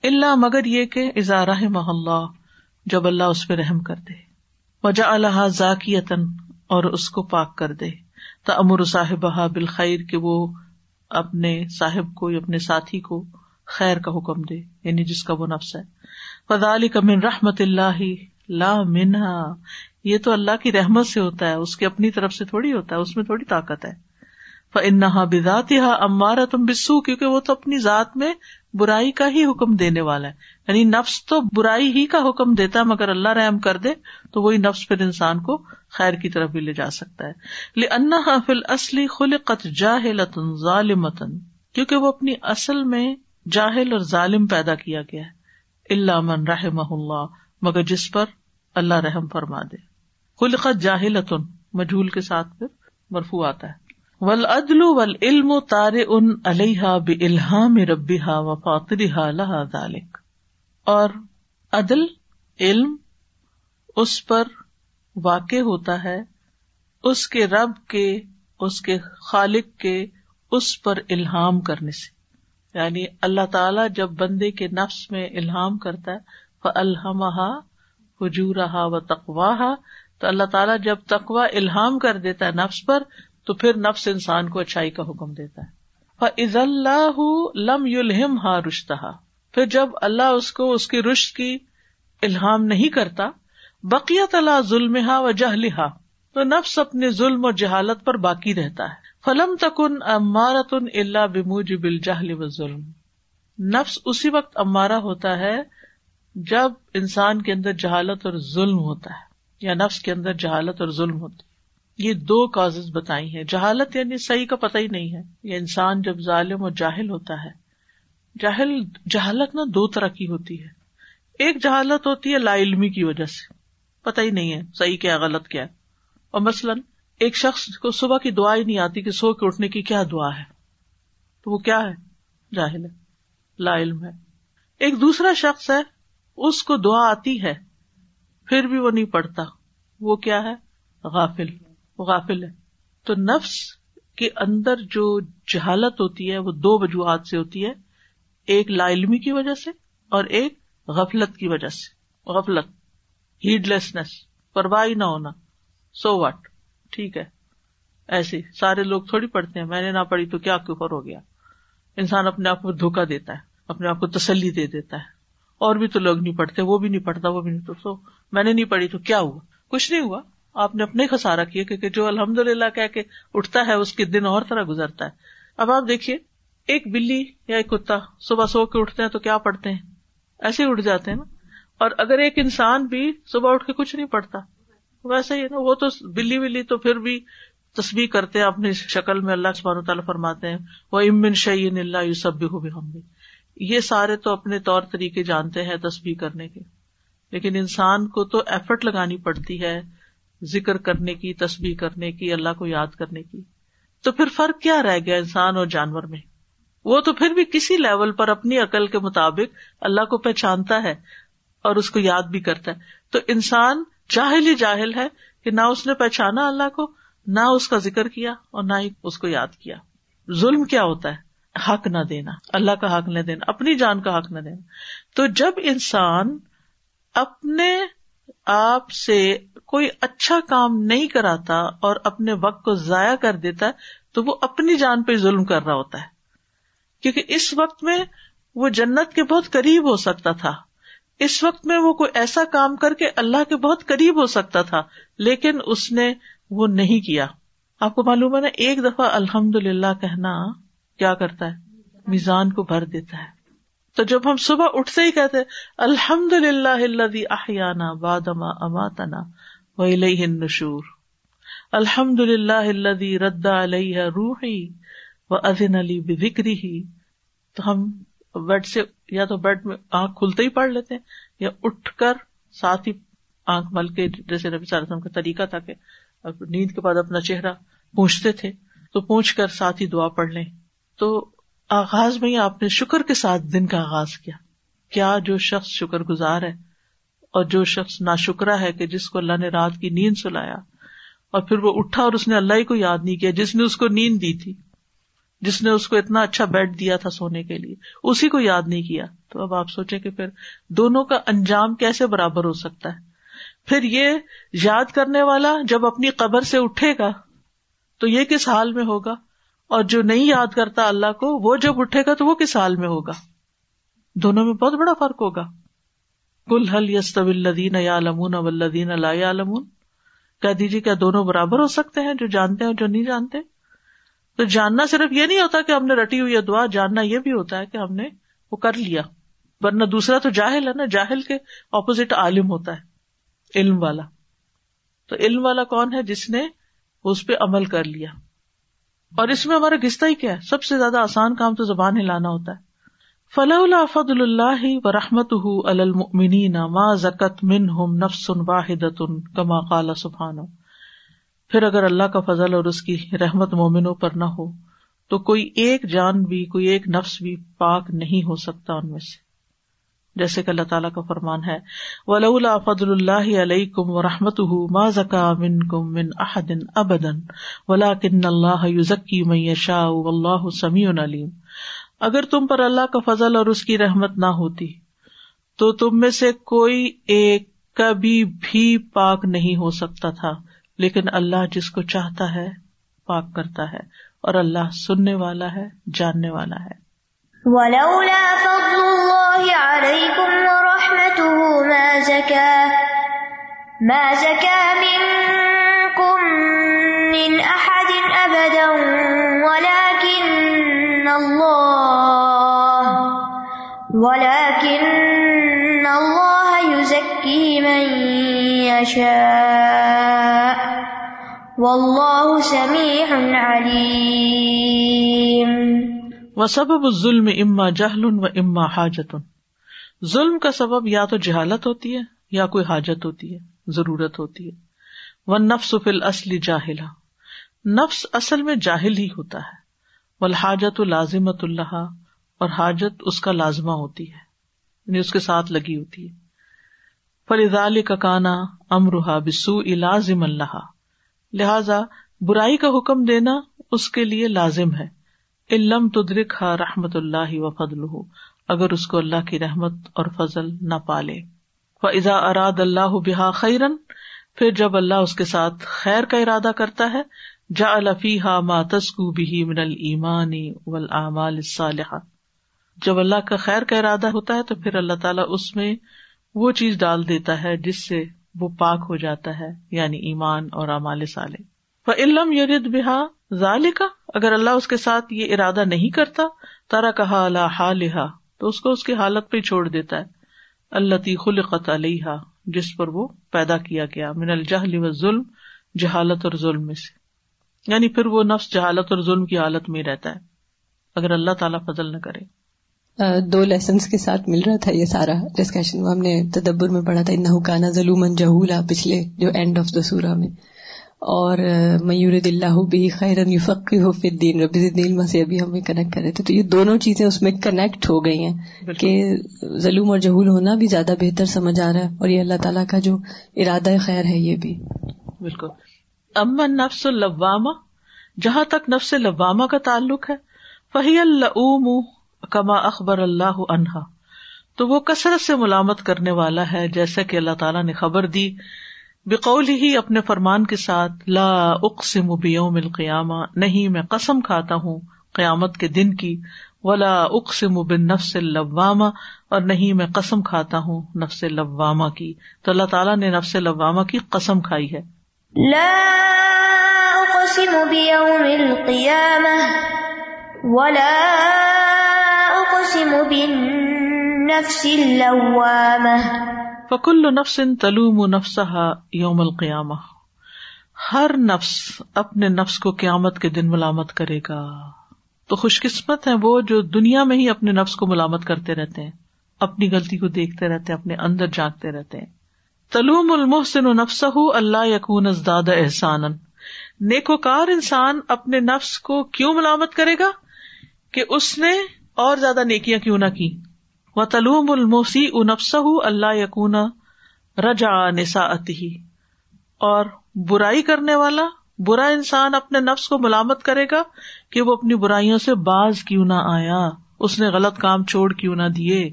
اللہ مگر یہ کہ اظہار محلہ جب اللہ اس پہ رحم کر دے۔ وجا اللہ ذاکی اور اس کو پاک کر دے۔ تو امر صاحب بالخیر، کہ وہ اپنے صاحب کو اپنے ساتھی کو خیر کا حکم دے یعنی جس کا وہ نفس ہے۔ فضال کمن رحمت اللہ لا منہا، یہ تو اللہ کی رحمت سے ہوتا ہے، اس کی اپنی طرف سے تھوڑی ہوتا ہے، اس میں تھوڑی طاقت ہے۔ انہا بذات ہا امارا تم بسو کیونکہ وہ تو اپنی ذات میں برائی کا ہی حکم دینے والا ہے۔ یعنی نفس تو برائی ہی کا حکم دیتا ہے، مگر اللہ رحم کر دے، تو وہی نفس پھر انسان کو خیر کی طرف بھی لے جا سکتا ہے۔ لنا فل اصلی خل قط جاہل ظالمتن کیونکہ وہ اپنی اصل میں جاہل اور ظالم پیدا کیا گیا ہے۔ اللہ من رحم اللہ مگر جس پر اللہ رحم فرما دے۔ خلقت جاہل مجھول کے ساتھ پھر مرفو آتا ہے۔ ول عدل ول علم تار ان علیہ بلحام ربی ہا و فاطری لہا ذالک اور عدل، علم اس پر واقع ہوتا ہے۔ اس کے رب کے، اس کے خالق کے اس پر الہام کرنے سے۔ یعنی اللہ تعالی جب بندے کے نفس میں الہام کرتا ہے الحمہ حجورہ و تقواہ تو اللہ تعالیٰ جب تقوا الحام کر دیتا ہے نفس پر، تو پھر نفس انسان کو اچھائی کا حکم دیتا ہے۔ فض اللہ لم یلہم ہا رشتہ پھر جب اللہ اس کو اس کی رشت کی الحام نہیں کرتا بقیت اللہ ظلم ہا و جہلہا تو نفس اپنے ظلم اور جہالت پر باقی رہتا ہے۔ فلم تکن امارتن اللہ بموج بل جہل و ظلم نفس اسی وقت امارا ہوتا ہے جب انسان کے اندر جہالت اور ظلم ہوتا ہے، یا نفس کے اندر جہالت اور ظلم ہوتی ہے، یہ دو کاز بتائی ہیں۔ جہالت یعنی صحیح کا پتہ ہی نہیں ہے۔ یہ انسان جب ظالم اور جاہل ہوتا ہے، جاہل، جہالت نا دو طرح کی ہوتی ہے۔ ایک جہالت ہوتی ہے لا علمی کی وجہ سے، پتہ ہی نہیں ہے صحیح کیا غلط کیا اور مثلاً ایک شخص کو صبح کی دعا ہی نہیں آتی کہ سو کے اٹھنے کی کیا دعا ہے۔ تو وہ کیا ہے؟ جاہل ہے، لا علم ہے۔ ایک دوسرا شخص ہے اس کو دعا آتی ہے، پھر بھی وہ نہیں پڑھتا۔ وہ کیا ہے؟ غافل وہ غافل ہے۔ تو نفس کے اندر جو جہالت ہوتی ہے، وہ دو وجوہات سے ہوتی ہے۔ ایک لا علمی کی وجہ سے اور ایک غفلت کی وجہ سے۔ غفلت ہیڈ لیسنس پرواہ نہ ہونا۔ سو واٹ ٹھیک ہے۔ ایسے سارے لوگ تھوڑی پڑھتے ہیں۔ میں نے نہ پڑھی تو کیا کفر ہو گیا؟ انسان اپنے آپ کو دھوکا دیتا ہے، اپنے آپ کو تسلی دے دیتا ہے۔ اور بھی تو لوگ نہیں پڑھتے، وہ بھی نہیں پڑھتا، وہ بھی نہیں۔ تو سو میں نے نہیں پڑھی، تو کیا ہوا؟ کچھ نہیں ہوا۔ آپ نے اپنے خسارا کیا، کیونکہ جو الحمد للہ کہہ کے اٹھتا ہے، اس کے دن اور طرح گزرتا ہے۔ اب آپ دیکھیے، ایک بلی یا ایک کتا صبح سو کے اٹھتے ہیں تو کیا پڑھتے ہیں؟ ایسے ہی اٹھ جاتے ہیں نا۔ اور اگر ایک انسان بھی صبح اٹھ کے کچھ نہیں پڑھتا ویسا ہی ہے نا، وہ تو بلی ولی تو پھر بھی تصویر کرتے ہیں، اپنی شکل میں اللہ سبحانہ تعالیٰ فرماتے ہیں۔ وہ امن شعین اللہ یو سب بھی ہو بھی ہم بھی یہ سارے تو اپنے طور طریقے جانتے ہیں تصویر کرنے کے۔ لیکن انسان کو تو ایفرٹ لگانی پڑتی ہے ذکر کرنے کی تصویر کرنے کی، اللہ کو یاد کرنے کی۔ تو پھر فرق کیا رہ گیا انسان اور جانور میں؟ وہ تو پھر بھی کسی لیول پر اپنی عقل کے مطابق اللہ کو پہچانتا ہے اور اس کو یاد بھی کرتا ہے۔ تو انسان جاہل ہی جاہل ہے کہ نہ اس نے پہچانا اللہ کو، نہ اس کا ذکر کیا اور نہ ہی اس کو یاد کیا۔ ظلم کیا ہوتا ہے؟ حق نہ دینا، اللہ کا حق نہ دینا، اپنی جان کا حق نہ دینا۔ تو جب انسان اپنے آپ سے کوئی اچھا کام نہیں کراتا اور اپنے وقت کو ضائع کر دیتا ہے، تو وہ اپنی جان پہ ظلم کر رہا ہوتا ہے۔ کیونکہ اس وقت میں وہ جنت کے بہت قریب ہو سکتا تھا۔ اس وقت میں وہ کوئی ایسا کام کر کے اللہ کے بہت قریب ہو سکتا تھا، لیکن اس نے وہ نہیں کیا۔ آپ کو معلوم ہے نا، ایک دفعہ الحمد للہ کہنا کیا کرتا ہے؟ میزان کو بھر دیتا ہے۔ تو جب ہم صبح اٹھتے ہی کہتے الحمد للہ احیانہ بادما اماتنا ولی نشور الحمد للہ اللہ رد علیہ روحی و ادن علی بکری ہی تو ہم بیڈ سے یا تو بیڈ میں آنکھ کھلتے ہی پڑھ لیتے یا اٹھ کر ساتھ ہی آنکھ مل کے، جیسے نبی صلی اللہ علیہ وسلم کا طریقہ تھا کہ نیند کے بعد اپنا چہرہ پوچھتے تھے، تو پوچھ کر ساتھ ہی دعا پڑھ لیں۔ تو آغاز میں ہی آپ نے شکر کے ساتھ دن کا آغاز کیا۔ کیا جو شخص شکر گزار ہے اور جو شخص نا شکرا ہے کہ جس کو اللہ نے رات کی نیند سلایا اور پھر وہ اٹھا اور اس نے اللہ ہی کو یاد نہیں کیا، جس نے اس کو نیند دی تھی، جس نے اس کو اتنا اچھا بیڈ دیا تھا سونے کے لیے، اسی کو یاد نہیں کیا۔ تو اب آپ سوچے کہ پھر دونوں کا انجام کیسے برابر ہو سکتا ہے۔ پھر یہ یاد کرنے والا جب اپنی قبر سے اٹھے گا تو یہ کس حال میں ہوگا؟ اور جو نہیں یاد کرتا اللہ کو، وہ جب اٹھے گا تو وہ کس حال میں ہوگا؟ دونوں میں بہت بڑا فرق ہوگا۔ کل حل یس طبین یا لمون ولدین اللہ لمون کہہ دیجیے کیا دونوں برابر ہو سکتے ہیں جو جانتے ہیں جو نہیں جانتے؟ تو جاننا صرف یہ نہیں ہوتا کہ ہم نے رٹی ہوئی دعا، جاننا یہ بھی ہوتا ہے کہ ہم نے وہ کر لیا۔ ورنہ دوسرا تو جاہل ہے نا، جاہل کے اپوزٹ عالم ہوتا ہے، علم والا۔ تو علم والا کون ہے جس نے اس پہ عمل کر لیا؟ اور اس میں ہمارا گستا ہی کیا ہے؟ سب سے زیادہ آسان کام تو زبان ہلانا ہوتا ہے۔ فلاح اللہ فضل اللہ و رحمت المنین ما زکت من ہم نفس واحد کما قال سبحان پھر اگر اللہ کا فضل اور اس کی رحمت مومنوں پر نہ ہو، تو کوئی ایک جان بھی، کوئی ایک نفس بھی پاک نہیں ہو سکتا ان میں سے۔ جیسے کہ اللہ تعالیٰ کا فرمان ہے۔ ولا فضل اللہ علیہ کم و رحمت ما زکا من کم من احدن ابدن ولا کن اللہ یوزکی میں شاہ اللہ سمیع علیم اگر تم پر اللہ کا فضل اور اس کی رحمت نہ ہوتی، تو تم میں سے کوئی ایک کبھی بھی پاک نہیں ہو سکتا تھا، لیکن اللہ جس کو چاہتا ہے، پاک کرتا ہے، اور اللہ سننے والا ہے، جاننے والا ہے۔ ولولا فضل الله عليكم ورحمته ما زكى ما زكى منكم من أحد أبدا، ولكن الله ولكن الله يزكي من يشاء، والله سميع عليم. وہ سبب ظلم اما جہل و اما حاجت۔ ظلم کا سبب یا تو جہالت ہوتی ہے یا کوئی حاجت ہوتی ہے، ضرورت ہوتی ہے۔ وہ نفس فل اصلی جاہلا نفس اصل میں جاہل ہی ہوتا ہے۔ والحاجت لازمت اللہ اور حاجت اس کا لازمہ ہوتی ہے یعنی اس کے ساتھ لگی ہوتی ہے۔ فلزال کا کانا امرحا بسو لازم اللہ لہذا برائی کا حکم دینا اس کے لیے لازم ہے۔ علم تدرک ہا رحمت اللہ و فضل ہو اگر اس کو اللہ کی رحمت اور فضل نہ پالے۔ و ازا اراد اللہ بحا خیرن پھر جب اللہ اس کے ساتھ خیر کا ارادہ کرتا ہے جا الفی ہا ما تسکو بھی من المانی ولامال صالحہ جب اللہ کا خیر کا ارادہ ہوتا ہے، تو پھر اللہ تعالیٰ اس میں وہ چیز ڈال دیتا ہے جس سے وہ پاک ہو جاتا ہے یعنی ایمان اور امال صالح۔ علم یرد بحا ذالکا اگر اللہ اس کے ساتھ یہ ارادہ نہیں کرتا تارا کہا اللہ حالحا تو اس کو اس کی حالت پہ چھوڑ دیتا ہے۔ اللہ خلقت علیہ جس پر وہ پیدا کیا گیا، من الجہل و ظلم جہالت اور ظلم میں سے۔ یعنی پھر وہ نفس جہالت اور ظلم کی حالت میں رہتا ہے، اگر اللہ تعالیٰ فضل نہ کرے۔ دو لیسنس کے ساتھ مل رہا تھا یہ سارا ڈسکشن ہم نے تدبر میں پڑھا تھا انہو کانا ظلومن جہولا پچھلے جو اینڈ آف دا سورہ میں۔ اور میور دلّہ بھی خیرن فقی ہو پھر دین ربی علم سے ابھی ہمیں کنیکٹ کر رہے تھے۔ تو یہ دونوں چیزیں اس میں کنیکٹ ہو گئی ہیں کہ ظلم اور جہول ہونا بھی زیادہ بہتر سمجھ آ رہا ہے اور یہ اللہ تعالیٰ کا جو ارادہ خیر ہے یہ بھی۔ بالکل۔ امن نفس الوامہ جہاں تک نفس لوامہ کا تعلق ہے فہی اللہ کما اخبر اللہ عنہا۔ تو وہ کثرت سے ملامت کرنے والا ہے جیسا کہ اللہ تعالیٰ نے خبر دی بقول ہی اپنے فرمان کے ساتھ، لا اقسم بیوم القیامہ، نہیں میں قسم کھاتا ہوں قیامت کے دن کی، ولا اقسم بن نفس اللوامہ، اور نہیں میں قسم کھاتا ہوں نفس لوامہ کی۔ تو اللہ تعالیٰ نے نفس لوامہ کی قسم کھائی ہے۔ لا اقسم بيوم القيامة ولا اقسم بالنفس اللوامة فکل نفس تلوم نفسها یوم القیامہ۔ ہر نفس اپنے نفس کو قیامت کے دن ملامت کرے گا۔ تو خوش قسمت ہے وہ جو دنیا میں ہی اپنے نفس کو ملامت کرتے رہتے ہیں، اپنی غلطی کو دیکھتے رہتے ہیں، اپنے اندر جانتے رہتے ہیں۔ تلوم المحسن و نفس اللہ یقون ازداد احسان نیکوکار انسان اپنے نفس کو کیوں ملامت کرے گا؟ کہ اس نے اور زیادہ نیکیاں کیوں نہ کی؟ و تلوم الموسی نفس اللہ یقون رجا نسا اور برائی کرنے والا برا انسان اپنے نفس کو ملامت کرے گا کہ وہ اپنی برائیوں سے باز کیوں نہ آیا، اس نے غلط کام چھوڑ کیوں نہ دیے۔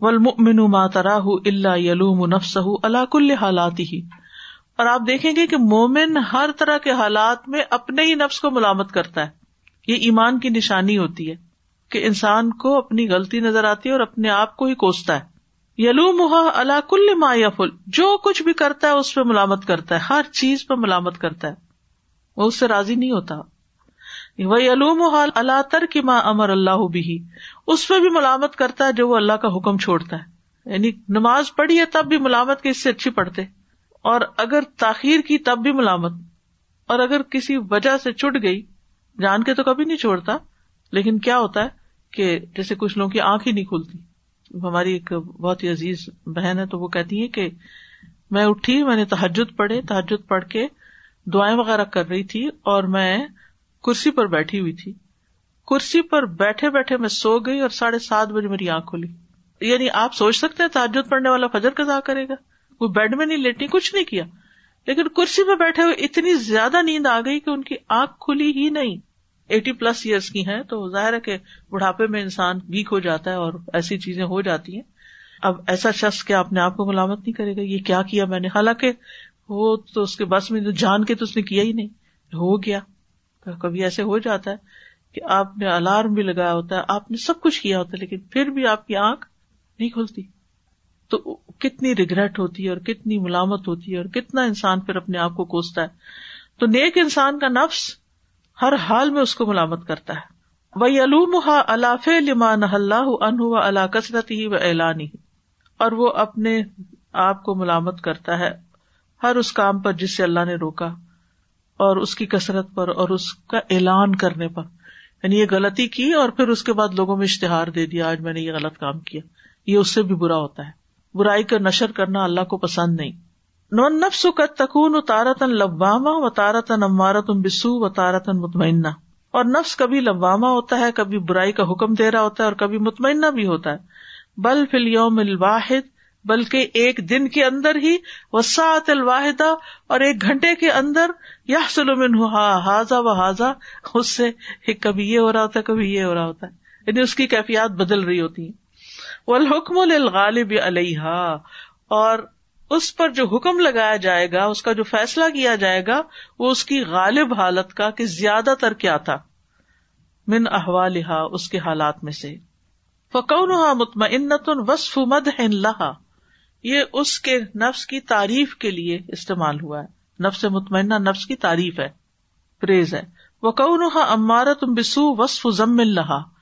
ولمن ماتراہ اللہ یلوم نفس اللہ کل حالات ہی اور آپ دیکھیں گے کہ مومن ہر طرح کے حالات میں اپنے ہی نفس کو ملامت کرتا ہے۔ یہ ایمان کی نشانی ہوتی ہے۔ کہ انسان کو اپنی غلطی نظر آتی ہے اور اپنے آپ کو ہی کوستا ہے۔ یلو محا اللہ کل ما یفل جو کچھ بھی کرتا ہے اس پہ ملامت کرتا ہے، ہر چیز پہ ملامت کرتا ہے۔ وہ اس سے راضی نہیں ہوتا۔ وہ یلوم اللہ تر کی ماں امر اللہ بھی اس پہ بھی ملامت کرتا ہے جو وہ اللہ کا حکم چھوڑتا ہے۔ یعنی نماز پڑھی ہے تب بھی ملامت کے اس سے اچھی پڑھتے۔ اور اگر تاخیر کی تب بھی ملامت۔ اور اگر کسی وجہ سے چٹ گئی، جان کے تو کبھی نہیں چھوڑتا، لیکن کیا ہوتا ہے؟ کہ جیسے کچھ لوگوں کی آنکھ ہی نہیں کھلتی۔ ہماری ایک بہت ہی عزیز بہن ہے تو وہ کہتی ہے کہ میں اٹھی، میں نے تحجد پڑھے تحجد پڑھ کے دعائیں وغیرہ کر رہی تھی اور میں کرسی پر بیٹھی ہوئی تھی۔ کرسی پر بیٹھے بیٹھے میں سو گئی اور ساڑھے سات بجے میری آنکھ کھلی۔ یعنی آپ سوچ سکتے ہیں تحجد پڑھنے والا فجر کزا کرے گا۔ وہ بیڈ میں نہیں لیٹی، کچھ نہیں کیا۔ لیکن کرسی پہ بیٹھے ہوئے اتنی زیادہ نیند آ گئی کہ ان کی آنکھ کھلی ہی نہیں۔ ایٹی پلس ایئرس کی ہیں، تو ظاہر ہے کہ بڑھاپے میں انسان ویک ہو جاتا ہے اور ایسی چیزیں ہو جاتی ہیں۔ اب ایسا شخص کیا اپنے آپ کو ملامت نہیں کرے گا؟ یہ کیا کیا میں نے؟ حالانکہ وہ تو اس کے بس میں جان کے تو اس نے کیا ہی نہیں۔ ہو گیا۔ کبھی ایسے ہو جاتا ہے کہ آپ نے الارم بھی لگایا ہوتا ہے، آپ نے سب کچھ کیا ہوتا ہے، لیکن پھر بھی آپ کی آنکھ نہیں کھلتی۔ تو کتنی ریگریٹ ہوتی ہے اور کتنی ملامت ہوتی ہے اور کتنا انسان پھر اپنے آپ کو کوستا ہے۔ تو نیک انسان کا نفس ہر حال میں اس کو ملامت کرتا ہے۔ وہ علوم الاف لمان اللہ ان اللہ کثرت ہی و اعلان ہی اور وہ اپنے آپ کو ملامت کرتا ہے ہر اس کام پر جس سے اللہ نے روکا اور اس کی کثرت پر اور اس کا اعلان کرنے پر۔ یعنی یہ غلطی کی اور پھر اس کے بعد لوگوں میں اشتہار دے دیا، آج میں نے یہ غلط کام کیا، یہ اس سے بھی برا ہوتا ہے۔ برائی کا نشر کرنا اللہ کو پسند نہیں۔ نفس کا تکون تارتن لباما و تارتن امارت بسو و تارتن مطمئنہ۔ اور نفس کبھی لباما ہوتا ہے، کبھی برائی کا حکم دے رہا ہوتا ہے اور کبھی مطمئنہ بھی ہوتا ہے۔ بل فل یوم الواحد، بلکہ ایک دن کے اندر ہی وساط الواحدہ، اور ایک گھنٹے کے اندر یا سلومن حاضا و حاضا اس سے کبھی یہ ہو رہا ہوتا ہے، کبھی یہ ہو رہا ہوتا ہے۔ یعنی اس کی کیفیات بدل رہی ہوتی ہیں۔ وہ الحکم الغالب علیہ اور اس پر جو حکم لگایا جائے گا، اس کا جو فیصلہ کیا جائے گا، وہ اس کی غالب حالت کا کہ زیادہ تر کیا تھا۔ من احوال اس کے حالات میں سے۔ فکون مطمئنت وصف مد لہا یہ اس کے نفس کی تعریف کے لیے استعمال ہوا ہے۔ نفس مطمئنہ، نفس کی تعریف ہے۔ پریز ہے۔ وہ امارت بسو وصف ضم لہا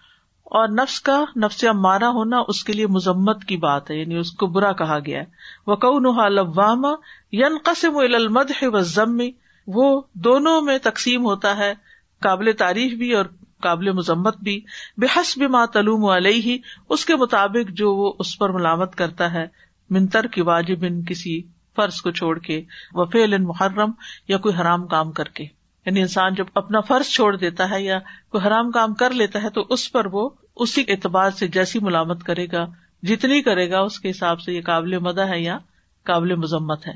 اور نفس کا نفس مارا ہونا اس کے لیے مذمت کی بات ہے یعنی اس کو برا کہا گیا ہے۔ وہ نحا لواما ین قسم المد ہے و ضم وہ دونوں میں تقسیم ہوتا ہے، قابل تعریف بھی اور قابل مذمت بھی۔ بے حسب ماں تلوم علیہ ہی اس کے مطابق جو وہ اس پر ملامت کرتا ہے۔ منتر کی واجب ان کسی فرض کو چھوڑ کے۔ وفیل محرم یا کوئی حرام کام کر کے۔ یعنی انسان جب اپنا فرض چھوڑ دیتا ہے یا کوئی حرام کام کر لیتا ہے تو اس پر وہ اسی اعتبار سے جیسی ملامت کرے گا، جتنی کرے گا، اس کے حساب سے یہ قابل مدہ ہے یا قابل مذمت ہے۔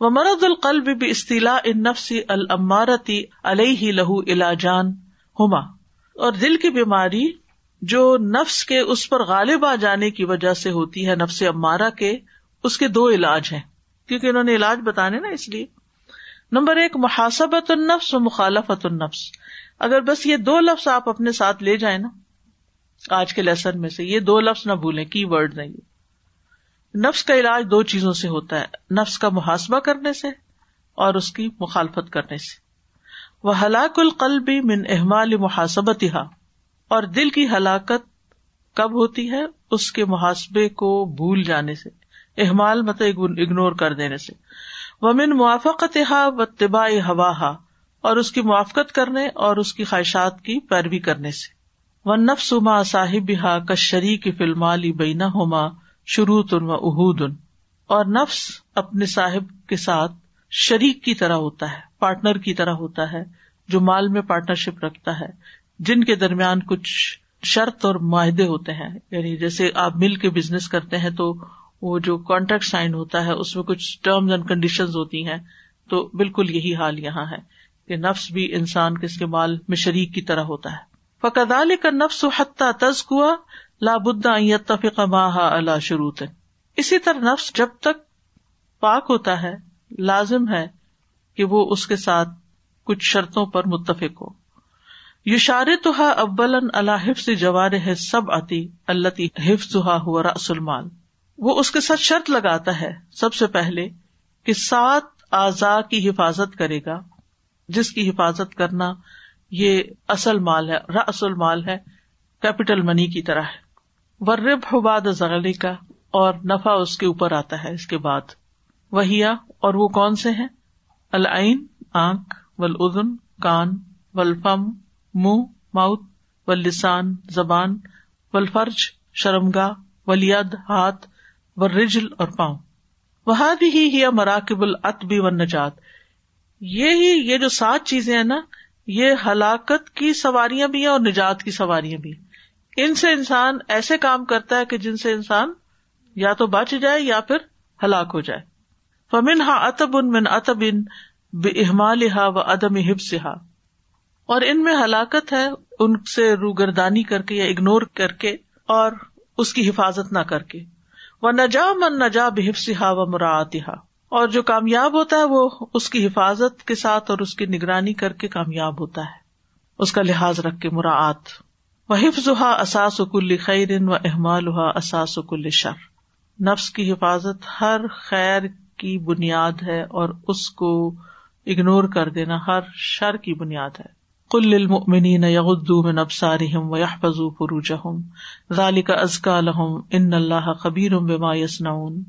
وہ مرد القلب بھی استلا ان نفسی المارتی علیہ لہو علاجان ہوما اور دل کی بیماری جو نفس کے اس پر غالب آ جانے کی وجہ سے ہوتی ہے، نفس امارا کے، اس کے دو علاج ہیں۔ کیونکہ انہوں نے علاج بتانے نا اس لیے۔ نمبر ایک محاسبت النفس و مخالفت النفس۔ اگر بس یہ دو لفظ آپ اپنے ساتھ لے جائیں نا، آج کے لیسن میں سے، یہ دو لفظ نہ بھولیں، کی ورڈ نہیں۔ نفس کا علاج دو چیزوں سے ہوتا ہے، نفس کا محاسبہ کرنے سے اور اس کی مخالفت کرنے سے۔ وہ ہلاک القلبی من احمال محاسبت اور دل کی ہلاکت کب ہوتی ہے؟ اس کے محاسبے کو بھول جانے سے۔ احمال مطلب اگنور کر دینے سے۔ وہ من موافقت و طباء ہوا اور اس کی موافقت کرنے اور اس کی خواہشات کی پیروی کرنے سے۔ وہ نفس ما صاحب ہا کشری کی فلم بینا ہوما شروع تن و اہود اور نفس اپنے صاحب کے ساتھ شریک کی طرح ہوتا ہے، پارٹنر کی طرح ہوتا ہے، جو مال میں پارٹنرشپ رکھتا ہے، جن کے درمیان کچھ شرط اور معاہدے ہوتے ہیں۔ یعنی جیسے آپ مل کے بزنس کرتے ہیں تو وہ جو کانٹریکٹ سائن ہوتا ہے، اس میں کچھ ٹرمز اینڈ کنڈیشن ہوتی ہیں، تو بالکل یہی حال یہاں ہے کہ نفس بھی انسان کے استعمال میں شریک کی طرح ہوتا ہے۔ فقدال کا نفس و حتہ تز کوا لابا تفق ماہ اللہ شروط۔ اسی طرح نفس جب تک پاک ہوتا ہے، لازم ہے کہ وہ اس کے ساتھ کچھ شرطوں پر متفق ہو۔ یو شار تو ابل اللہ حفظ جوار ہے سب آتی اللہ حفظ ہوا رس المال۔ وہ اس کے ساتھ شرط لگاتا ہے سب سے پہلے کہ سات اعضاء کی حفاظت کرے گا، جس کی حفاظت کرنا یہ اصل مال ہے رس المال ہے کیپیٹل منی کی طرح ہے۔ ورب حباد زغلی کا اور نفع اس کے اوپر آتا ہے، اس کے بعد۔ وہیا اور وہ کون سے ہیں؟ العین، آنکھ ولادن کان ولفم منہ ماؤت و لسان زبان ولفرج شرمگا ولید ہاتھ و رجل اور پاؤں وہ بھی ہی مراکب العطبی و نجات یہ ہی یہ جو سات چیزیں ہیں نا، یہ ہلاکت کی سواریاں بھی ہیں اور نجات کی سواریاں بھی۔ ان سے انسان ایسے کام کرتا ہے کہ جن سے انسان یا تو بچ جائے یا پھر ہلاک ہو جائے۔ فمن ہا اتب ان من اتب ان بے احمال ہا و ادم حفظ ہا اور ان میں ہلاکت ہے ان سے روگردانی کر کے یا اگنور کر کے اور اس کی حفاظت نہ کر کے۔ وہ نجا من نجا بحفظ ہا و مراعت اور جو کامیاب ہوتا ہے وہ اس کی حفاظت کے ساتھ اور اس کی نگرانی کر کے کامیاب ہوتا ہے۔ اس کا لحاظ رکھ کے مراعت وہ حفظ ہا اساس کل خیر و احمال ہا اساس کل شر۔ نفس کی حفاظت ہر خیر کی بنیاد ہے اور اس کو اگنور کر دینا ہر شر کی بنیاد ہے۔ کل المؤمنین یغضوا من ابصارهم ويحفظوا فروجهم ذلك ازکا لهم ان اللہ خبیر بما يصنعون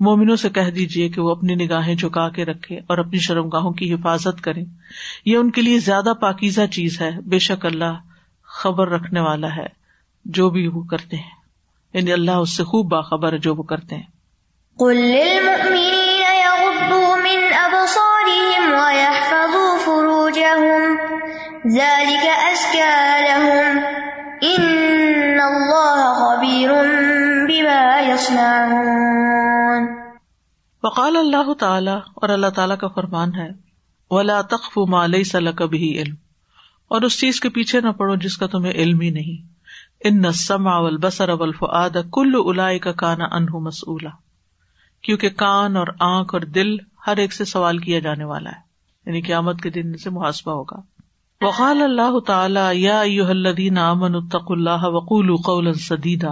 مومنوں سے کہہ دیجیے کہ وہ اپنی نگاہیں جھکا کے رکھے اور اپنی شرم گاہوں کی حفاظت کریں۔ یہ ان کے لیے زیادہ پاکیزہ چیز ہے، بے شک اللہ خبر رکھنے والا ہے، جو بھی وہ کرتے ہیں۔ یعنی اللہ اس سے خوب باخبر ہے جو وہ کرتے ہیں۔ فروجهم وقال اللہ تعالی اور اللہ تعالیٰ کا فرمان ہے، ولا تخف ما ليس لك به علم۔ اور اس چیز کے پیچھے نہ پڑو جس کا تمہیں علم ہی نہیں۔ ان السمع والبصر والفؤاد كل اولئک کان عنه مسؤولا کیونکہ کان اور آنکھ اور دل ہر ایک سے سوال کیا جانے والا ہے۔ یعنی قیامت کے دن سے محاسبہ ہوگا۔ وقال اللہ تعالیٰ، یا الذین امن اتق اللہ وقول قولا سدیدا.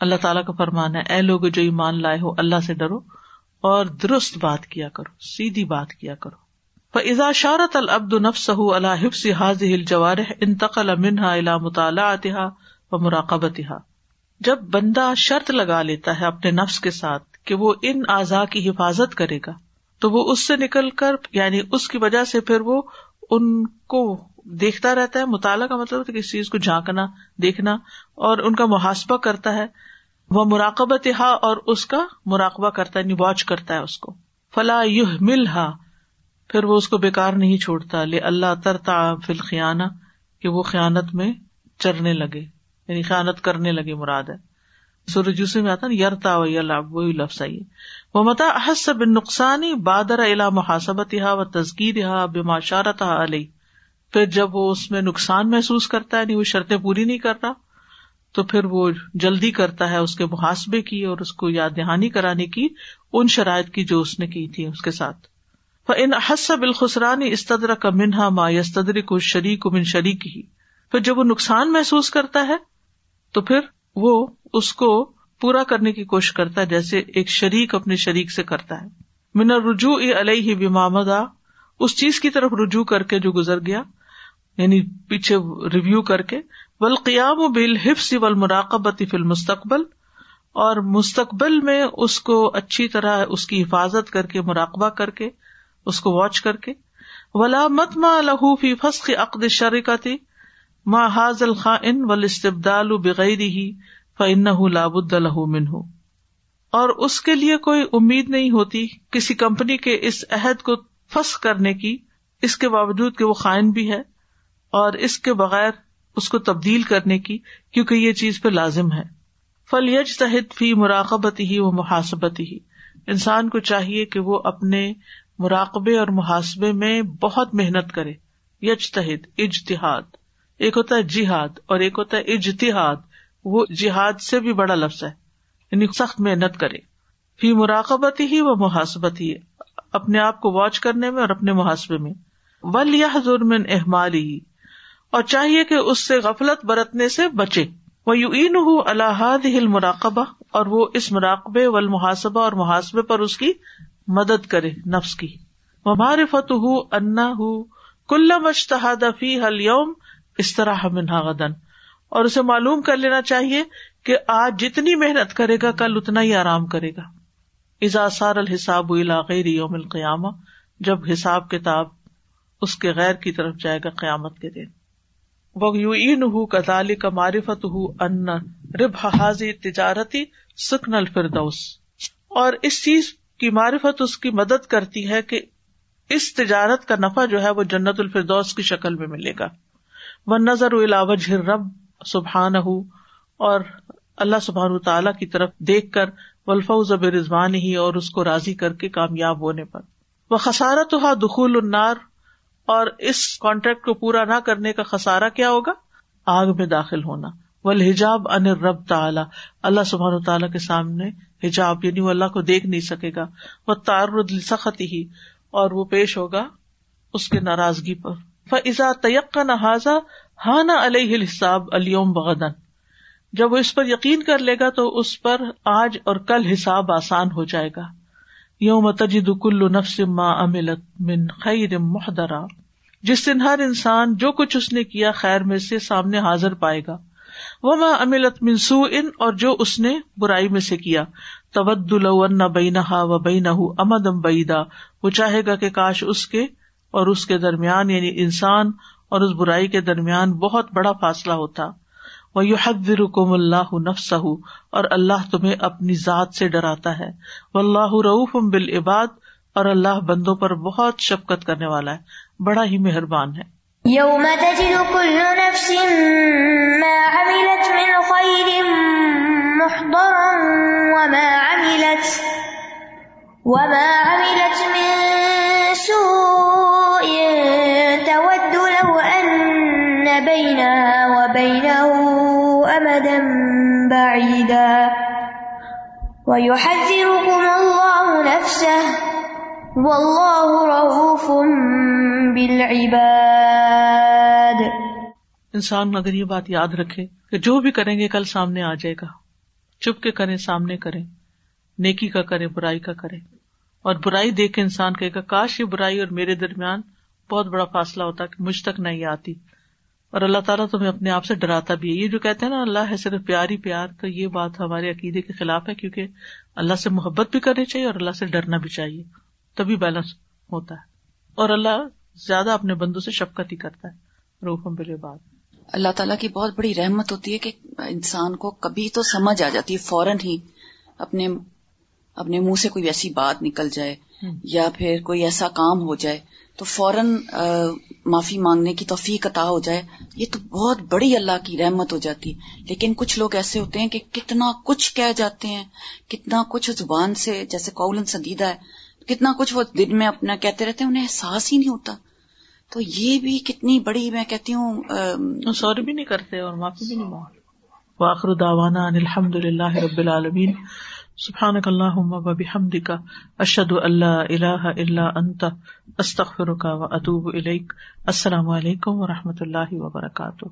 اللہ تعالیٰ کا فرمان ہے، اے لوگ جو ایمان لائے ہو، اللہ سے ڈرو اور درست بات کیا کرو، سیدھی بات کیا کرو۔ فضا شارت العبد نفس اللہ حفظ حاض الجوارح انتقل منہا الا مطالعہ و مراقبتها جب بندہ شرط لگا لیتا ہے اپنے نفس کے ساتھ کہ وہ ان اعضاء کی حفاظت کرے گا، تو وہ اس سے نکل کر یعنی اس کی وجہ سے پھر وہ ان کو دیکھتا رہتا ہے، مطالعہ کا مطلب کسی چیز کو جھانکنا، دیکھنا اور ان کا محاسبہ کرتا ہے۔ وہ مراقبت ہا اور اس کا مراقبہ کرتا ہے یعنی واچ کرتا ہے اس کو۔ فلاح یو مل ہا پھر وہ اس کو بےکار نہیں چھوڑتا۔ لے اللہ ترتا فل خیانہ کہ وہ خیانت میں چرنے لگے یعنی خیانت کرنے لگے، مراد ہے۔ سورج میں آتا نا یرتا وہی لفظ آئیے وہ متا احس بن نقصانی بادر الا محاسبت ہا و تزکیر ہا بے معاشارت علیہ۔ پھر جب وہ اس میں نقصان محسوس کرتا ہے نہیں وہ شرطیں پوری نہیں کرتا، تو پھر وہ جلدی کرتا ہے اس کے محاسبے کی اور اس کو یاد دہانی کرانے کی، ان شرائط کی جو اس نے کی تھی اس کے ساتھ۔ ان حسب الخسرانی استدر کا منہا ما یستدر کو شریک من شریک ہی پھر جب وہ نقصان محسوس کرتا ہے، تو پھر وہ اس کو پورا کرنے کی کوشش کرتا ہے، جیسے ایک شریک اپنے شریک سے کرتا ہے۔ من رجوع علیہ بمامدا اس چیز کی طرف رجوع کر کے جو گزر گیا یعنی پیچھے ریویو کر کے۔ بلقیام و حفظ و مراقبتی فی المستقبل، اور مستقبل میں اس کو اچھی طرح اس کی حفاظت کر کے، مراقبہ کر کے، اس کو واچ کر کے۔ ولا مت ما لہو فی فسق عقد شرکتی ما حاض الخائن ول استبدال بغیر ہی فن لابد لہو من ہو اور اس کے لیے کوئی امید نہیں ہوتی کسی کمپنی کے اس عہد کو فس کرنے کی، اس کے باوجود کہ وہ خائن بھی ہے اور اس کے بغیر اس کو تبدیل کرنے کی، کیونکہ یہ چیز پہ لازم ہے۔ فل یج تحت فی مراقبت ہی و محاسبت ہی انسان کو چاہیے کہ وہ اپنے مراقبے اور محاسبے میں بہت محنت کرے۔ یج تحت اجتہاد۔ ایک ہوتا ہے جہاد اور ایک ہوتا ہے اجتہاد۔ وہ جہاد سے بھی بڑا لفظ ہے یعنی سخت محنت کرے۔ فی مراقبت ہی و محاسبت ہی اپنے آپ کو واچ کرنے میں اور اپنے محاسبے میں۔ ول یا ظرمن احمال ہی اور چاہیے کہ اس سے غفلت برتنے سے بچے۔ وہ یو این الحاد ہل مراقبہ اور وہ اس مراقبے و محاسبہ اور محاسبے پر اس کی مدد کرے، نفس کی۔ وہ معرفت ہُ انا ہُ کل مشتحد فی حل یوم اس طرح منہا غدن اور اسے معلوم کر لینا چاہیے کہ آج جتنی محنت کرے گا، کل اتنا ہی آرام کرے گا۔ اضاثار الحساب غیر یوم القیامہ، جب حساب کتاب اس کے غیر کی طرف جائے گا قیامت کے دن۔ وہ کزال کا معرفت ہُ ان رب حاضی تجارتی سکن الفردوس۔ اور اس چیز کی معرفت اس کی مدد کرتی ہے کہ اس تجارت کا نفع جو ہے وہ جنت الفردوس کی شکل میں ملے گا۔ وہ نظر وج رب سبحان ہُ اور اللہ سبحان تعالیٰ کی طرف دیکھ کر ولفظ اب رضوان ہی اور اس کو راضی کر کے کامیاب ہونے پر۔ وہ خسارت ہوا دخول النار، اور اس کانٹریکٹ کو پورا نہ کرنے کا خسارا کیا ہوگا؟ آگ میں داخل ہونا۔ وہ حجاب ان رب تعالیٰ۔ اللہ سبحان تعالیٰ کے سامنے حجاب یعنی وہ اللہ کو دیکھ نہیں سکے گا۔ وہ تارد سخت ہی اور وہ پیش ہوگا اس کے ناراضگی پر۔ فضا تیق کا نہ ہاں نہ علیہ حساب علیوم بغدن جب وہ اس پر یقین کر لے گا تو اس پر آج اور کل حساب آسان ہو جائے گا۔ یوم تجد کل نفس ما املت من خیر محدرا جس دن ہر انسان جو کچھ اس نے کیا خیر میں سے سامنے حاضر پائے گا۔ وہ ماں املت منسو ان اور جو اس نے برائی میں سے کیا۔ تبد بینہا و بینہ امدم بیدا۔ وہ چاہے گا کہ کاش اس کے اور اس کے درمیان یعنی انسان اور اس برائی کے درمیان بہت بڑا فاصلہ ہوتا۔ وہ یو حد رکم اللہ نفس اور اللہ تمہیں اپنی ذات سے ڈراتا ہے۔ وہ اللہ رعف بال عباد اور اللہ بندوں پر بہت شفقت کرنے والا ہے۔ بڑا ہی مہربان ہے۔ یوم تجد كل نفس ما عملت من خير محضرا وما عملت وما عملت من انسان اگر یہ بات یاد رکھے کہ جو بھی کریں گے کل سامنے آ جائے گا۔ چپ کے کریں، سامنے کریں۔ نیکی کا کریں، برائی کا کریں۔ اور برائی دیکھ کے انسان کہے گا، کاش یہ برائی اور میرے درمیان بہت بڑا فاصلہ ہوتا کہ مجھ تک نہیں آتی۔ اور اللہ تعالیٰ تمہیں اپنے آپ سے ڈراتا بھی ہے۔ یہ جو کہتے ہیں نا اللہ ہے صرف پیار ہی پیار تو یہ بات ہمارے عقیدے کے خلاف ہے کیونکہ اللہ سے محبت بھی کرنی چاہیے اور اللہ سے ڈرنا بھی چاہیے۔ تبھی بیلنس ہوتا ہے۔ اور اللہ زیادہ اپنے بندوں سے شفقت ہی کرتا ہے۔ روحم بلے بات اللہ تعالیٰ کی بہت بڑی رحمت ہوتی ہے کہ انسان کو کبھی تو سمجھ آ جاتی ہے فوراً ہی اپنے اپنے منہ سے کوئی ایسی بات نکل جائے یا پھر کوئی ایسا کام ہو جائے۔ تو فوراً معافی مانگنے کی توفیق عطا ہو جائے، یہ تو بہت بڑی اللہ کی رحمت ہو جاتی۔ ہے لیکن کچھ لوگ ایسے ہوتے ہیں کہ کتنا کچھ کہہ جاتے ہیں، کتنا کچھ زبان سے، جیسے قول سدیدہ ہے، کتنا کچھ وہ دن میں اپنا کہتے رہتے ہیں، انہیں احساس ہی نہیں ہوتا۔ تو یہ بھی کتنی بڑی میں کہتی ہوں سوری بھی نہیں کرتے اور معافی بھی نہیں مانگتے۔ واخر داوانا الحمد للہ رب العالمین۔ سبحان اللہ کا اشد اللہ اللہ اللہ انت استخر کا و اطوب السلام علیکم و رحمۃ اللہ وبرکاتہ۔